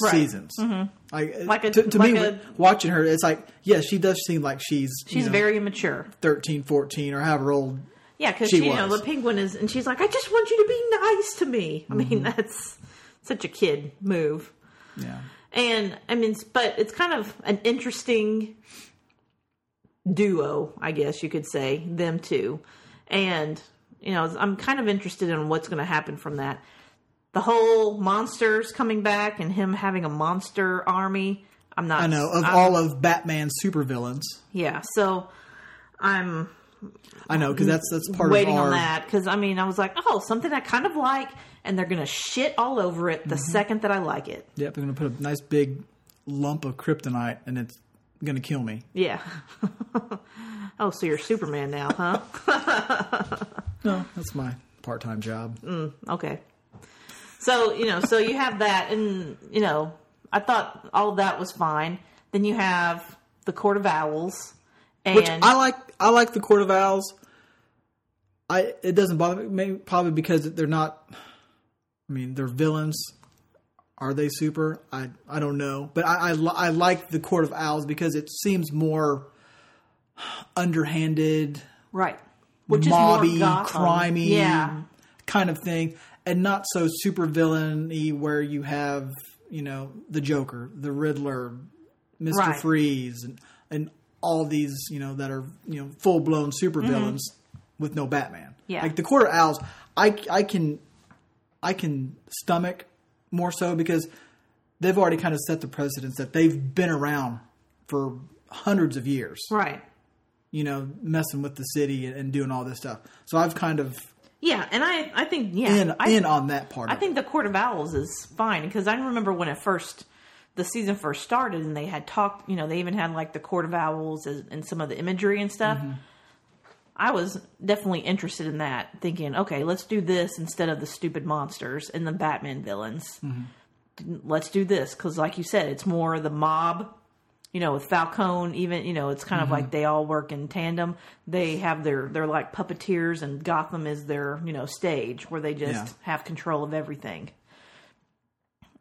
Right. seasons. Mm-hmm. Like, Like a- to, to like me, a- watching her, it's like yes, she does seem like she's she's you know, very immature. 13, 14, or however old. Yeah, because She you know the penguin is, and she's like, I just want you to be nice to me. I Mm-hmm. mean, that's such a kid move. Yeah, And I mean, but it's kind of an interesting duo, I guess you could say, them two. And, you know, I'm kind of interested in what's going to happen from that. The whole monsters coming back and him having a monster army. I'm not. I know of I'm- all of Batman's supervillains. Yeah, so I'm I know because that's that's part waiting of our on that because I mean, I was like, oh, something I kind of like, and they're going to shit all over it the Mm-hmm. second that I like it. Yep, they're gonna put a nice big lump of kryptonite, and it's gonna kill me. Yeah. oh, so you're Superman now, huh? No, that's my part-time job. Okay. So, you know, so you have that, and, you know, I thought all of that was fine. Then you have the Court of Owls. And Which I like. I like the Court of Owls. I it doesn't bother me maybe, probably because they're not. I mean, they're villains. Are they super? I I don't know, but I I, I like the Court of Owls because it seems more underhanded, right. Which mobby, is more Gotham. crimey Yeah. kind of thing, and not so super villainy where you have you know the Joker, the Riddler, Mister Right. Freeze, and and all these you know that are you know full blown super villains with no Batman. Mm-hmm. Yeah. like the Court of Owls, I I can I can stomach more so because they've already kind of set the precedence that they've been around for hundreds of years Right. you know, messing with the city and, and doing all this stuff. So I've kind of Yeah, and I, I think, yeah. in I, in on that part. I think the Court of Owls is fine because I remember when it first the season first started and they had talked. You know, they even had like the Court of Owls and some of the imagery and stuff. Mm-hmm. I was definitely interested in that, thinking, okay, let's do this instead of the stupid monsters and the Batman villains. Mm-hmm. Let's do this because, like you said, it's more the mob. You know, with Falcone, even you know, it's kind Mm-hmm. of like they all work in tandem. They have their they're like puppeteers, and Gotham is their you know stage where they just Yeah. have control of everything.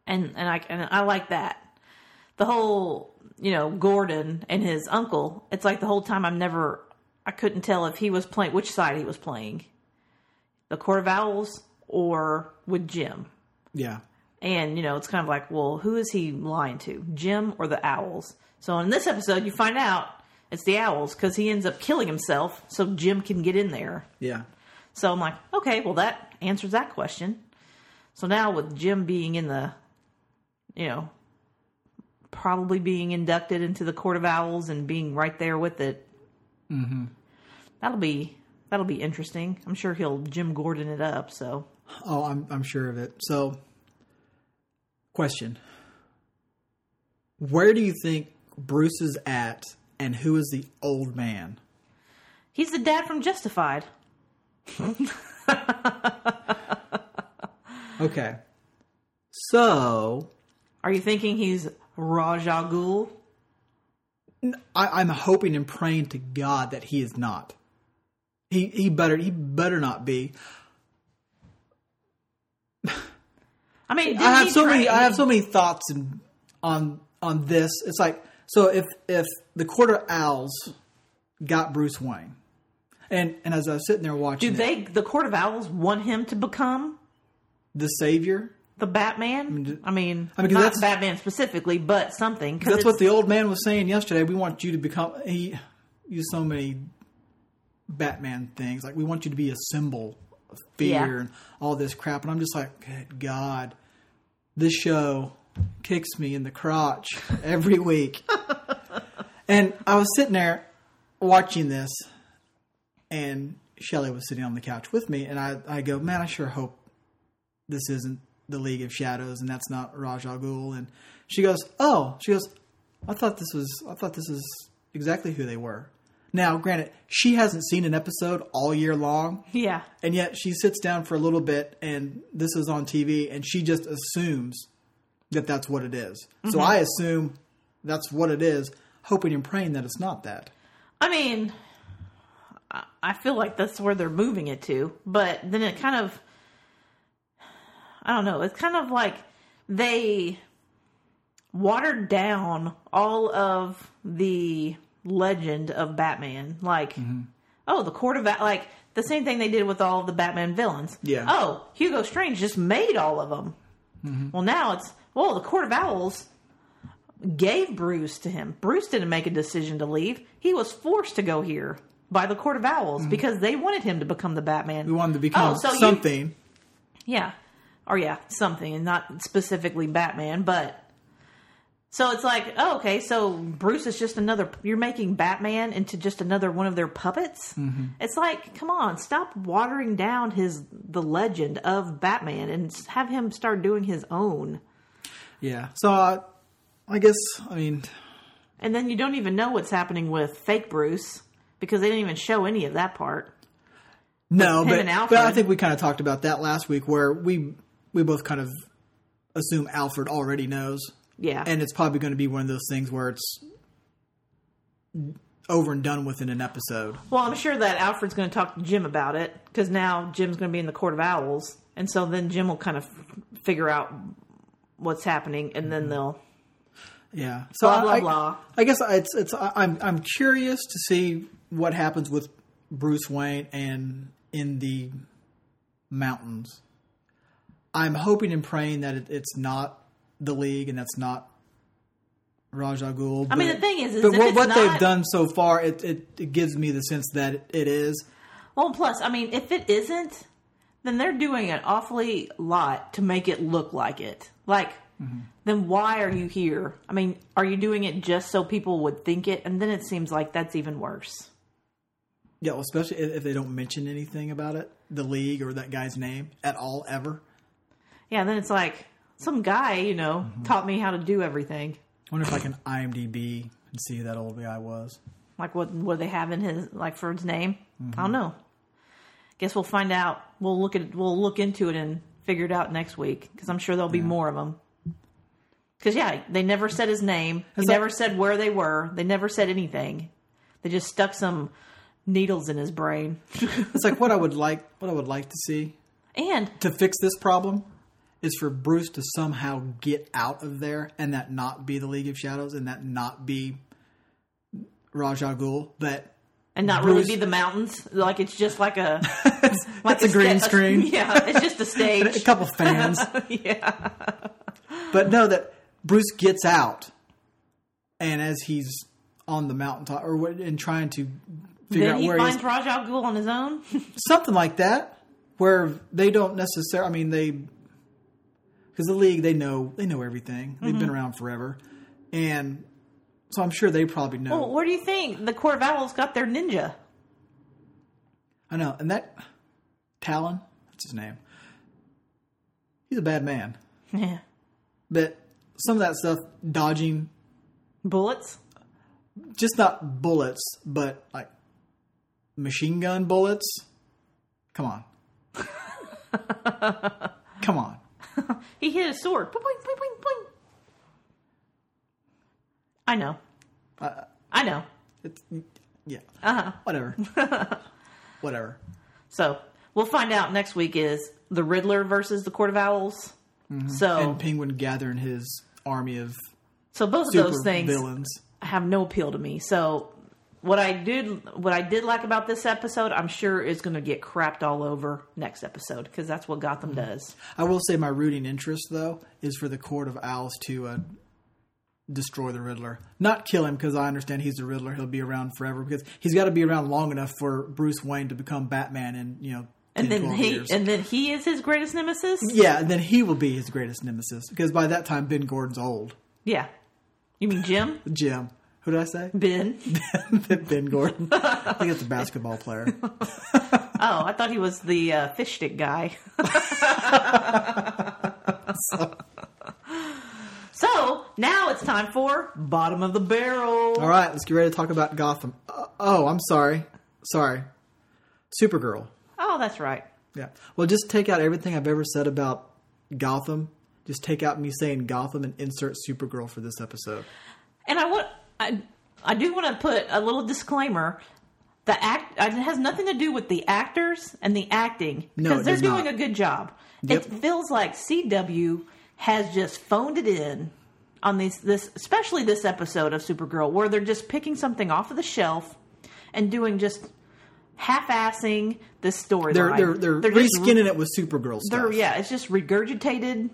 and and I and I like that. The whole you know Gordon and his uncle. It's like the whole time I'm never I couldn't tell if he was playing which side he was playing, the Court of Owls or with Jim. Yeah. And you know it's kind of like, well, who is he lying to, Jim or the Owls? So in this episode, you find out it's the Owls because he ends up killing himself so Jim can get in there. Yeah. So I'm like, okay, well that answers that question. So now with Jim being in the, you know, probably being inducted into the Court of Owls and being right there with it, mm-hmm. that'll be that'll be interesting. I'm sure he'll Jim Gordon it up. So Oh, I'm I'm sure of it. So, question: Where do you think Bruce is at, and who is the old man? he's the dad from Justified. Okay. So Are you thinking he's Ra's al Ghul? I, I'm hoping and praying to God that he is not. He he better he better not be. I mean, I have so many I have so many thoughts and on on this. It's like so if if the Court of Owls got Bruce Wayne, and and as I was sitting there watching, Do it, they, the Court of Owls, want him to become the Savior? The Batman? I mean, I mean, not that's- Batman specifically, but something. 'cause That's what the old man was saying yesterday. We want you to become. He used so many Batman things. Like we want you to be a symbol of fear Yeah. and all this crap. And I'm just like, good God, this show kicks me in the crotch every week. and I was sitting there watching this, and Shelly was sitting on the couch with me, and I, I go, man, I sure hope this isn't the League of Shadows, and that's not Ra's al Ghul. And she goes, "Oh," she goes, "I thought this was, I thought this is exactly who they were." Now, granted, she hasn't seen an episode all year long, yeah. and yet she sits down for a little bit, and this is on TV, and she just assumes that that's what it is. So mm-hmm. I assume that's what it is, hoping and praying that it's not that. I mean, I- I feel like that's where they're moving it to, but then it kind of, I don't know, it's kind of like they watered down all of the legend of Batman. Like, mm-hmm. oh, the Court of Bat, like the same thing they did with all of the Batman villains. Yeah. Oh, Hugo Strange just made all of them. Mm-hmm. Well, now it's, well, the Court of Owls gave Bruce to him. Bruce didn't make a decision to leave. He was forced to go here by the Court of Owls mm-hmm. because they wanted him to become the Batman. We wanted to become Oh, so you- something. yeah. Or yeah, something, and not specifically Batman, but so it's like, oh, okay, so Bruce is just another. You're making Batman into just another one of their puppets. Mm-hmm. It's like, come on, stop watering down his the legend of Batman and have him start doing his own. Yeah. So uh, I guess I mean And then you don't even know what's happening with fake Bruce because they didn't even show any of that part. no, but, but I think we kind of talked about that last week, where we we both kind of assume Alfred already knows, Yeah. and it's probably going to be one of those things where it's over and done with in an episode. well, I'm sure that Alfred's going to talk to Jim about it because now Jim's going to be in the Court of Owls. And so then Jim will kind of figure out what's happening and then mm-hmm. they'll. Yeah. So Blah, blah, I, blah. I guess it's it's I'm I'm curious to see what happens with Bruce Wayne and in the mountains. I'm hoping and praying that it, it's not the league and that's not Ra's al Ghul. I mean, the thing is, is but what, what they've done so far, it, it, it gives me the sense that it, is. Well, plus, I mean, if it isn't, then they're doing an awfully lot to make it look like it. Like, mm-hmm. then why are you here? I mean, are you doing it just so people would think it? And then it seems like that's even worse. Yeah, well, especially if they don't mention anything about it, the league or that guy's name at all ever. Yeah, then it's like some guy, you know, mm-hmm. taught me how to do everything. I wonder if I can IMDb and see who that old guy was. Like what what they have in his like for his name? I don't mm-hmm. know. Guess we'll find out. We'll look at we'll look into it and figure it out next week because I'm sure there'll be more of them. Because yeah, they never said his name. They It's like- never said where they were. They never said anything. They just stuck some needles in his brain. It's like what I would like what I would like to see and to fix this problem is for Bruce to somehow get out of there and that not be the League of Shadows and that not be Ra's al Ghul. That and not Bruce- really be the mountains. Like it's just like a like It's a green sta- screen. Yeah, it's just a stage. a couple fans, yeah, but no, that Bruce gets out, and as he's on the mountaintop or what, and trying to figure then out he where finds he's Ra's Ghul on his own. something like that, where they don't necessarily. I mean, they because the league they know they know everything. They've Mm-hmm. been around forever, and so I'm sure they probably know. well, where do you think the of got their ninja? I know, and that Talon, that's his name. He's a bad man, Yeah, but some of that stuff dodging, bullets. just not bullets, but like machine gun bullets. Come on, come on. He hit his sword. Boing, boing, boing, boing. I know. Uh, I know. It's yeah, Uh huh. whatever, whatever. So we'll find out next week is the Riddler versus the Court of Owls. So, Mm-hmm. And Penguin gathering his army of so both of those things villains. have no appeal to me. So what I did, what I did like about this episode, I'm sure is going to get crapped all over next episode because that's what Gotham Mm-hmm. does. I will say my rooting interest though is for the Court of Owls to uh, destroy the Riddler, not kill him because I understand he's the Riddler. He'll be around forever because he's got to be around long enough for Bruce Wayne to become Batman and you know 10, And then he, years. and then he is his greatest nemesis. yeah, and then he will be his greatest nemesis because by that time Ben Gordon's old. Yeah, you mean Jim? Jim, who did I say? Ben? ben Gordon. I think it's a basketball player. Oh, I thought he was the uh, fish stick guy. so now it's time for bottom of the barrel. All right, let's get ready to talk about Gotham. Uh, oh, I'm sorry, sorry, Supergirl. Oh, that's right. Yeah. Well, just take out everything I've ever said about Gotham. Just take out me saying Gotham and insert Supergirl for this episode. And I want I I do want to put a little disclaimer. The act it has nothing to do with the actors and the acting No, because it they're does doing not. a good job. Yep. It feels like CW has just phoned it in on these this especially this episode of Supergirl where they're just picking something off of the shelf and doing just half-assing this storyline. They're they're they're, just reskinning it with Supergirl stuff. they're, yeah, it's just regurgitated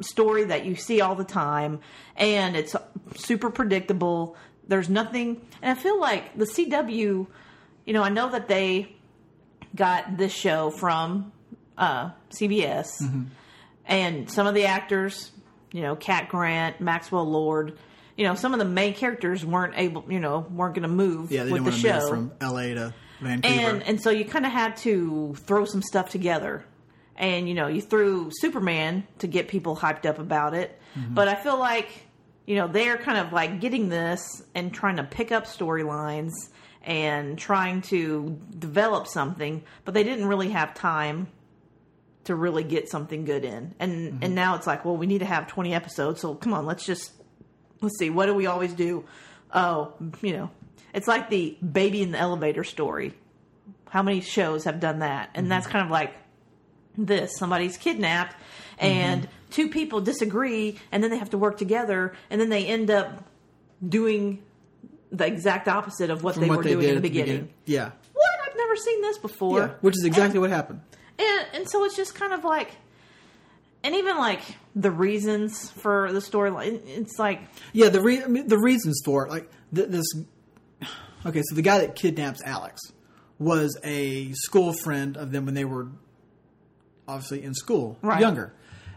story that you see all the time, and it's super predictable. There's nothing, and I feel like the CW. You know, I know that they got this show from uh, CBS, and some of the actors, you know, Cat Grant, Maxwell Lord. You know, some of the main characters weren't able, you know, weren't going to move yeah, they with didn't the want to show move from L.A. to Vancouver. and and so you kind of had to throw some stuff together and you know you threw superman to get people hyped up about it. Mm-hmm. But i feel like you know they're kind of like getting this and trying to pick up storylines and trying to develop something but they didn't really have time to really get something good in. And mm-hmm. and now it's like well we need to have 20 episodes so come on let's just let's see what do we always do? Oh you know it's like the baby in the elevator story. How many shows have done that? And that's mm-hmm. kind of like this somebody's kidnapped and mm-hmm. two people disagree and then they have to work together and then they end up doing the exact opposite of what From they what were they doing in the beginning. beginning. Yeah. What? I've never seen this before. Yeah. Which is exactly what happened. And and so it's just kind of like, and even like the reasons for the storyline. It's like Yeah, the re- I mean, the reasons for it, like th- this. Okay, so the guy that kidnaps Alex was a school friend of them when they were obviously in school, Right. younger,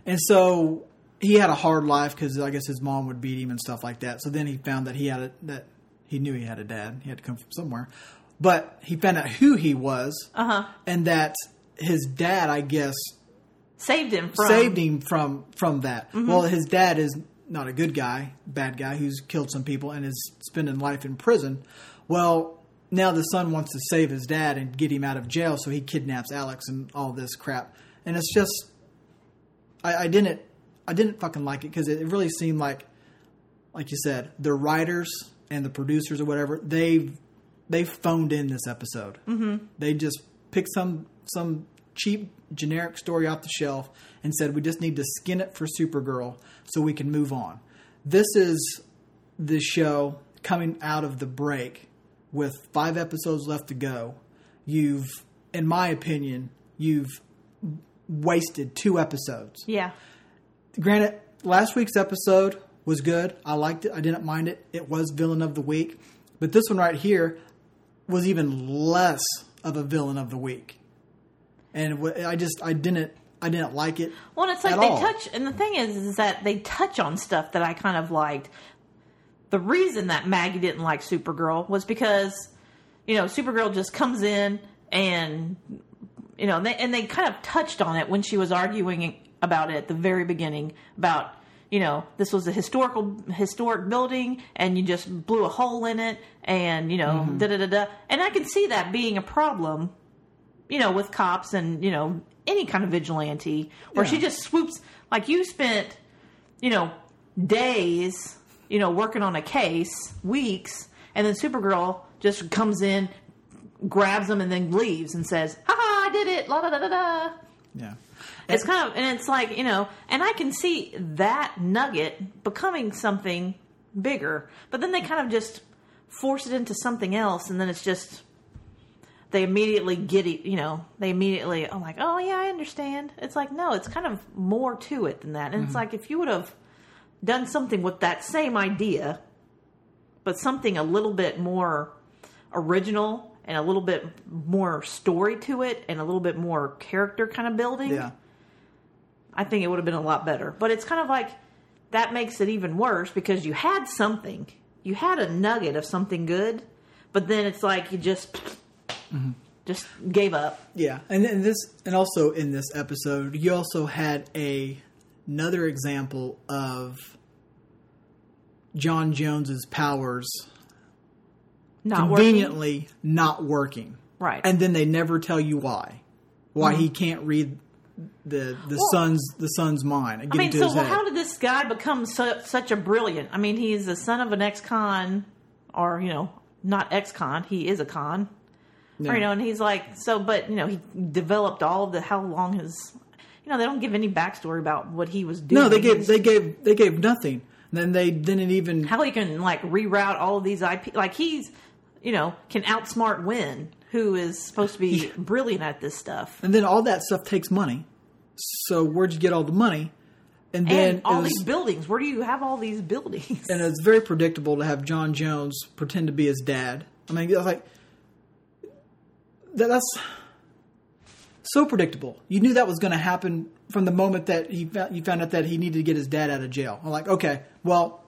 and so he had a hard life because I guess his mom would beat him and stuff like that. So then he found that he had a, that he knew he had a dad. He had to come from somewhere, but he found out who he was, Uh-huh. and that his dad, I guess, saved him from saved him from from that. Well, his dad is not a good guy, bad guy who's killed some people and is spending life in prison. Well, now the son wants to save his dad and get him out of jail, so he kidnaps Alex and all this crap. And it's just, I, I didn't, I didn't fucking like it because it really seemed like, like you said, the writers and the producers or whatever they they phoned in this episode. Mm-hmm. They just picked some some cheap generic story off the shelf and said we just need to skin it for Supergirl so we can move on. This is the show coming out of the break with five episodes left to go. You've, in my opinion, you've wasted two episodes. Yeah. Granted, last week's episode was good. I liked it. I didn't mind it. It was villain of the week. But this one right here was even less of a villain of the week. And I just I didn't I didn't like it. Well, it's like they all. touch, and the thing is, is that they touch on stuff that I kind of liked. The reason that Maggie didn't like Supergirl was because, you know, Supergirl just comes in and, you know, they, and they kind of touched on it when she was arguing about it at the very beginning about, you know, this was a historical historic building and you just blew a hole in it and you know mm-hmm. da da da da, and I can see that being a problem you know, with cops and, you know, any kind of vigilante where she just swoops like you spent, you know, days, you know, working on a case, weeks, and then Supergirl just comes in, grabs them and then leaves and says, "Ha ha, I did it." La da da da da. Yeah. It's kind of and it's like, you know, and I can see that nugget becoming something bigger. But then they kind of just force it into something else and then it's just they immediately get it, you know, they immediately I'm like, "Oh yeah, I understand." It's like, no, it's kind of more to it than that. And it's mm-hmm. like if you would have done something with that same idea, but something a little bit more original and a little bit more story to it and a little bit more character kind of building, Yeah. I think it would have been a lot better. But it's kind of like that makes it even worse because you had something. You had a nugget of something good, but then it's like you just mm-hmm. just gave up. Yeah, and and this, and also in this episode, you also had a another example of J'onn J'onzz's powers Not working. conveniently not working. Right. and then they never tell you why, why he mm-hmm. can't read the the Well- son's the son's mind I mean, so well, how did this guy become su- such a brilliant? I mean, he's the son of an ex-con, or you know, not ex-con. He is a con, Yeah. or you know, and he's like so. But you know, he developed all of the how long his. You know, they don't give any backstory about what he was doing. no, they gave He's- they gave they gave nothing. And then they didn't even how he can like reroute all of these IP. Like he's, you know, can outsmart Winn, who is supposed to be brilliant at this stuff. and then all that stuff takes money. So where'd you get all the money? And then And all was, these buildings. Where do you have all these buildings? and it's very predictable to have J'onn J'onzz pretend to be his dad. I mean, like that, that's so predictable. You knew that was going to happen from the moment that he found, you found out that he needed to get his dad out of jail. I'm like, okay, well,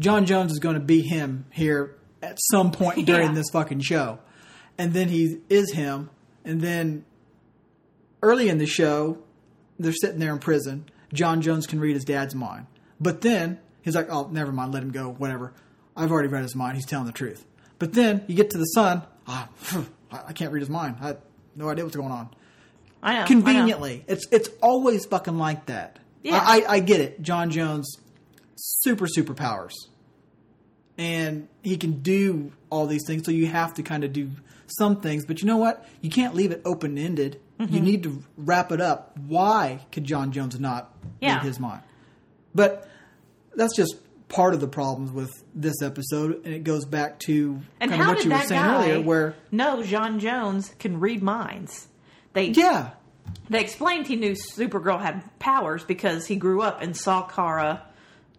J'onn J'onzz is going to be him here at some point during Yeah. this fucking show, and then he is him, and then early in the show, they're sitting there in prison. J'onn J'onzz can read his dad's mind. But then he's like, oh, never mind, let him go, whatever. I've already read his mind. He's telling the truth. But then you get to the son. Ah, I I can't read his mind. I have no idea what's going on. I know. I know. Conveniently, it's it's always fucking like that. Yeah. I, I, I get it. J'onn J'onzz, super superpowers, and he can do all these things. So you have to kind of do some things. But you know what? You can't leave it open ended. Mm-hmm. You need to wrap it up. Why could J'onn J'onzz not Yeah. read his mind? But that's just part of the problems with this episode, and it goes back to And kind of what you were saying earlier, where no J'onn J'onzz can read minds? They yeah, they explained he knew Supergirl had powers because he grew up and saw Kara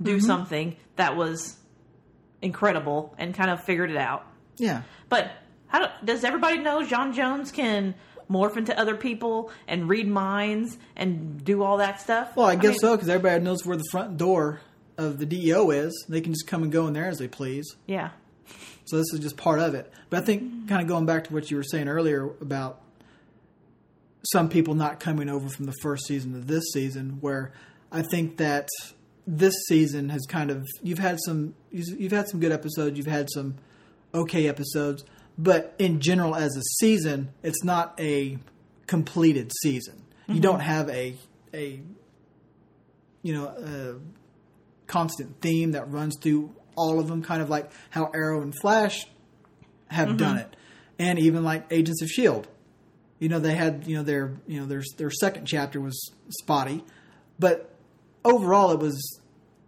do Mm-hmm. something that was incredible and kind of figured it out. yeah. But how do, does everybody know J'onn J'onzz can morph into other people and read minds and do all that stuff? Well, I guess mean, so because everybody knows where the front door of the DEO is. They can just come and go in there as they please. Yeah. So this is just part of it. But I think kind of going back to what you were saying earlier about some people not coming over from the first season to this season, where I think that this season has kind of you've had some you've had some good episodes, you've had some okay episodes, but in general as a season, it's not a completed season. You mm-hmm. don't have a a you know a constant theme that runs through all of them, kind of like how Arrow and Flash have mm-hmm. done it, and even like Agents of Shield. You know, they had you know their you know their their second chapter was spotty, but overall it was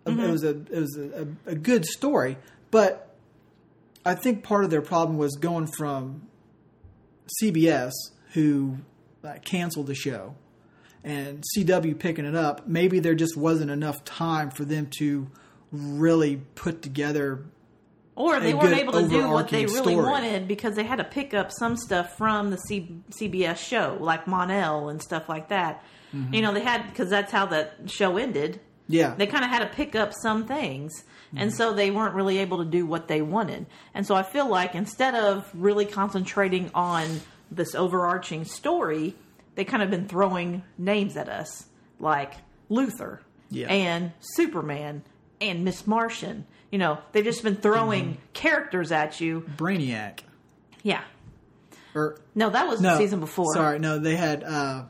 it was a it was a, a good story. But I think part of their problem was going from CBS, who uh, canceled the show, and CW picking it up. Maybe there just wasn't enough time for them to really put together Or they a weren't able to do what they really story. wanted because they had to pick up some stuff from the C- CBS show, like Mon-El and stuff like that. Mm-hmm. You know, they had because that's how that show ended. Yeah. They kind of had to pick up some things, and Mm-hmm. so they weren't really able to do what they wanted. And so I feel like instead of really concentrating on this overarching story, they kind of been throwing names at us like Luthor Yeah. and Superman and Miss Martian. You know, they've just been throwing Mm-hmm. characters at you. Brainiac. Yeah. Or No, that was no, the season before. Sorry, no, they had uh,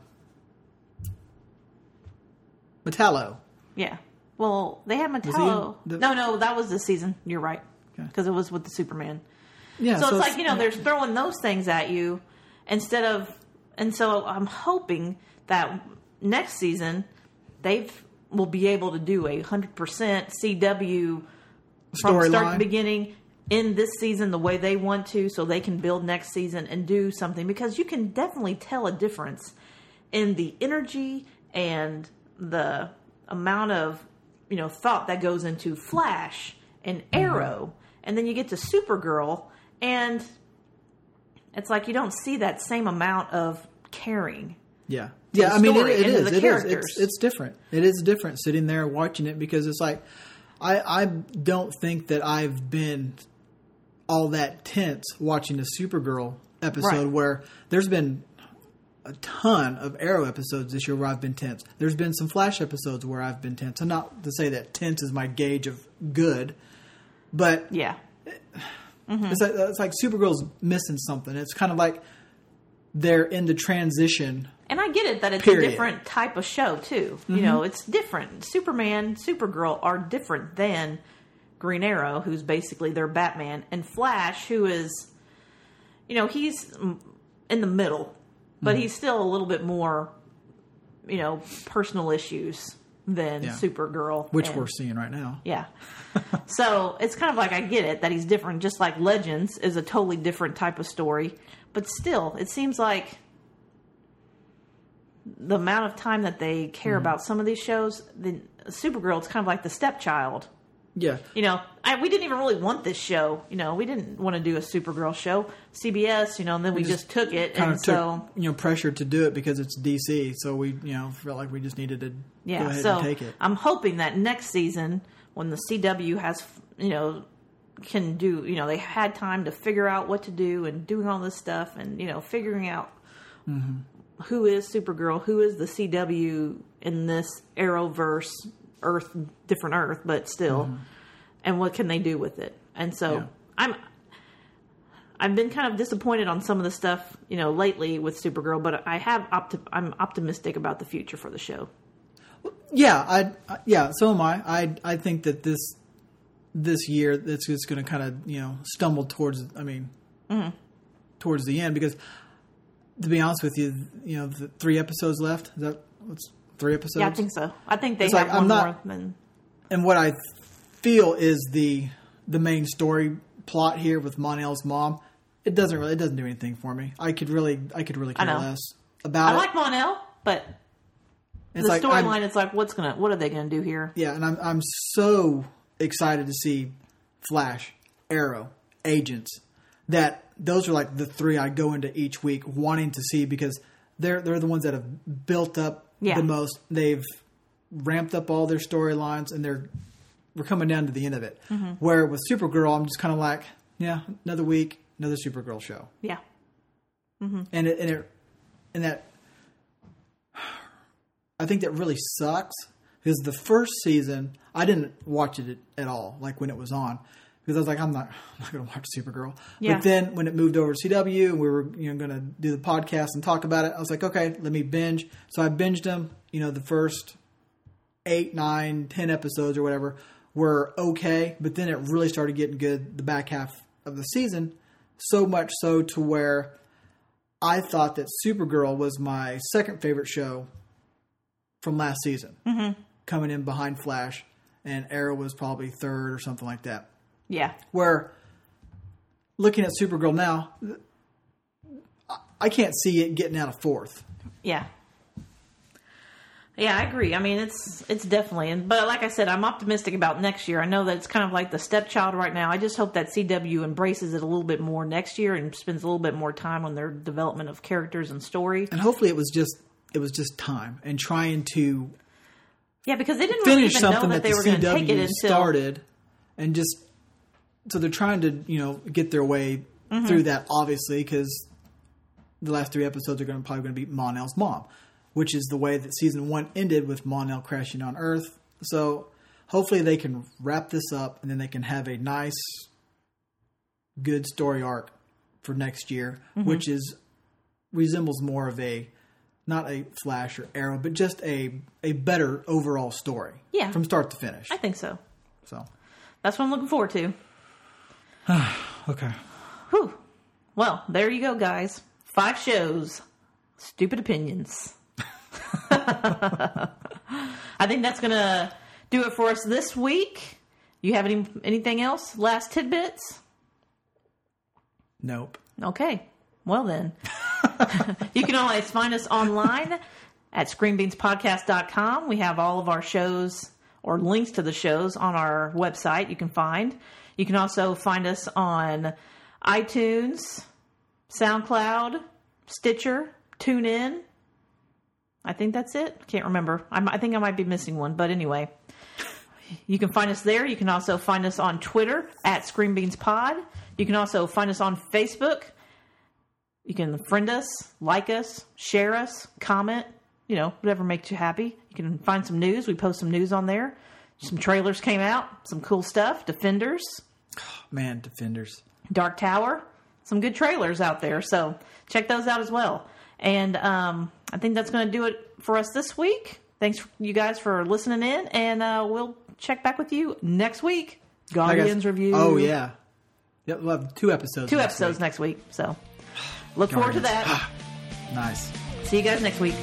Metallo. Yeah. Well, they had Metallo. the- No, no, that was the season. You're right. Okay. Because it was with the Superman. Yeah, So, it's like, you know, they're throwing those things at you instead of. And so I'm hoping that next season they will be able to do a 100% CW from start Storyline. to beginning in this season the way they want to so they can build next season and do something because you can definitely tell a difference in the energy and the amount of you know thought that goes into Flash and mm-hmm. Arrow and then you get to Supergirl and it's like you don't see that same amount of caring Yeah, yeah. I mean, it, it is. It is. It's, it's different. It is different sitting there watching it because it's like I I don't think that I've been all that tense watching a Supergirl episode Right. where there's been a ton of Arrow episodes this year where I've been tense. There's been some Flash episodes where I've been tense. And not to say that tense is my gauge of good, but yeah it's, like, it's like Supergirl's missing something. It's kind of like they're in the transition. And I get it that it's Period. a different type of show too. You know, mm-hmm. it's different. Superman, Supergirl are different than Green Arrow, who's basically their Batman, and Flash, who is, you know, he's in the middle, but he's still a little bit more, you know, personal issues than Yeah. Supergirl, which and- we're seeing right now. yeah. so it's kind of like I get it that he's different, just like Legends is a totally different type of story. But still, it seems like the amount of time that they care Mm-hmm. about some of these shows, the Supergirl, it's kind of like the stepchild. Yeah, You know, I, we didn't even really want this show. You know, we didn't want to do a Supergirl show. CBS, you know, and then we, just, took it, kind and of took so you know pressure to do it because it's DC. So we you know felt like we just needed to go Yeah, ahead so and take it. I'm hoping that next season, when the CW has, you know, can do, you know, they had time to figure out what to do and doing all this stuff and, you know, figuring out Mm-hmm. who is Supergirl, who is the CW in this Arrowverse Earth, different Earth, but still, and what can they do with it? And so Mm-hmm. Yeah. I'm. I've been kind of disappointed on some of the stuff, you know, lately with Supergirl, but I have opti- I'm optimistic about the future for the show. Yeah, I, I yeah, so am I. I I think that this this year it's just going to kind of you know stumble towards. I mean, Mm-hmm. towards the end because to be honest with you, you know, the three episodes left. Is that what's three episodes? Yeah, I think so. I think they It's have like, one I'm not- more than and what I feel is the the main story plot here with Mon-El's mom. It doesn't really it doesn't do anything for me. I could really I could really care less about I it. like Monel, but It's the like, storyline is like, what's gonna, what are they gonna do here? Yeah, and I'm I'm so excited to see Flash, Arrow, Agents. That those are like the three I go into each week wanting to see because they're they're the ones that have built up Yeah. the most. They've ramped up all their storylines and they're we're coming down to the end of it. Mm-hmm. Where with Supergirl, I'm just kind of like, yeah, another week, another Supergirl show, Yeah, and it and it and that I think that really sucks because the first season I didn't watch it at all, like when it was on, because I was like, I'm not, I'm not going to watch Supergirl. Yeah. But then when it moved over to CW, and we were you know going to do the podcast and talk about it. I was like, okay, let me binge. So I binged them. You know, the first eight, nine, ten episodes or whatever were okay, but then it really started getting good the back half of the season. So much so to where I thought that Supergirl was my second favorite show from last season, mm-hmm. coming in behind Flash, and Arrow was probably third or something like that. Yeah. Where looking at Supergirl now, I- can't see it getting out of fourth. Yeah. Yeah, I agree. I mean, it's it's definitely, and but like I said, I'm optimistic about next year. I know that it's kind of like the stepchild right now. I just hope that CW embraces it a little bit more next year and spends a little bit more time on their development of characters and story. And hopefully, it was just it was just time and trying to Yeah, because they didn't really finish know something that that, they were going to take it CW until started, and just so they're trying to you know get their way Mm-hmm. through that. Obviously, because the last three episodes are going to probably going to be Mon-El's mom, which is the way that season one ended with Mon-El crashing on Earth. So hopefully they can wrap this up and then they can have a nice, good story arc for next year, Mm-hmm. which is resembles more of a not a Flash or Arrow, but just a a better overall story. Yeah. from start to finish. I think so. So That's what I'm looking forward to. okay, Whew. Well, there you go, guys. Five shows, stupid opinions. I think that's gonna do it for us this week. You have any anything else? Last tidbits? nope. Okay. Well then, you can always find us online at screenbeanspodcast.com. We have all of our shows or links to the shows on our website. You can find. You can also find us on iTunes, SoundCloud, Stitcher, TuneIn. I think that's it. Can't remember. I'm, I think I might be missing one, but anyway. You can find us there. You can also find us on Twitter at ScreenBeansPod. You can also find us on Facebook. You can friend us, like us, share us, comment, you know, whatever makes you happy. You can find some news. We post some news on there. Some trailers came out, some cool stuff. Defenders, Man, Defenders. Dark Tower, some good trailers out there. So check those out as well. And um, I think that's going to do it for us this week. Thanks, you guys, for listening in, and uh, we'll check back with you next week. Guardians review. Oh yeah. Yep, we'll have two episodes. two next episodes week. next week. So look forward to that. Nice. See you guys next week.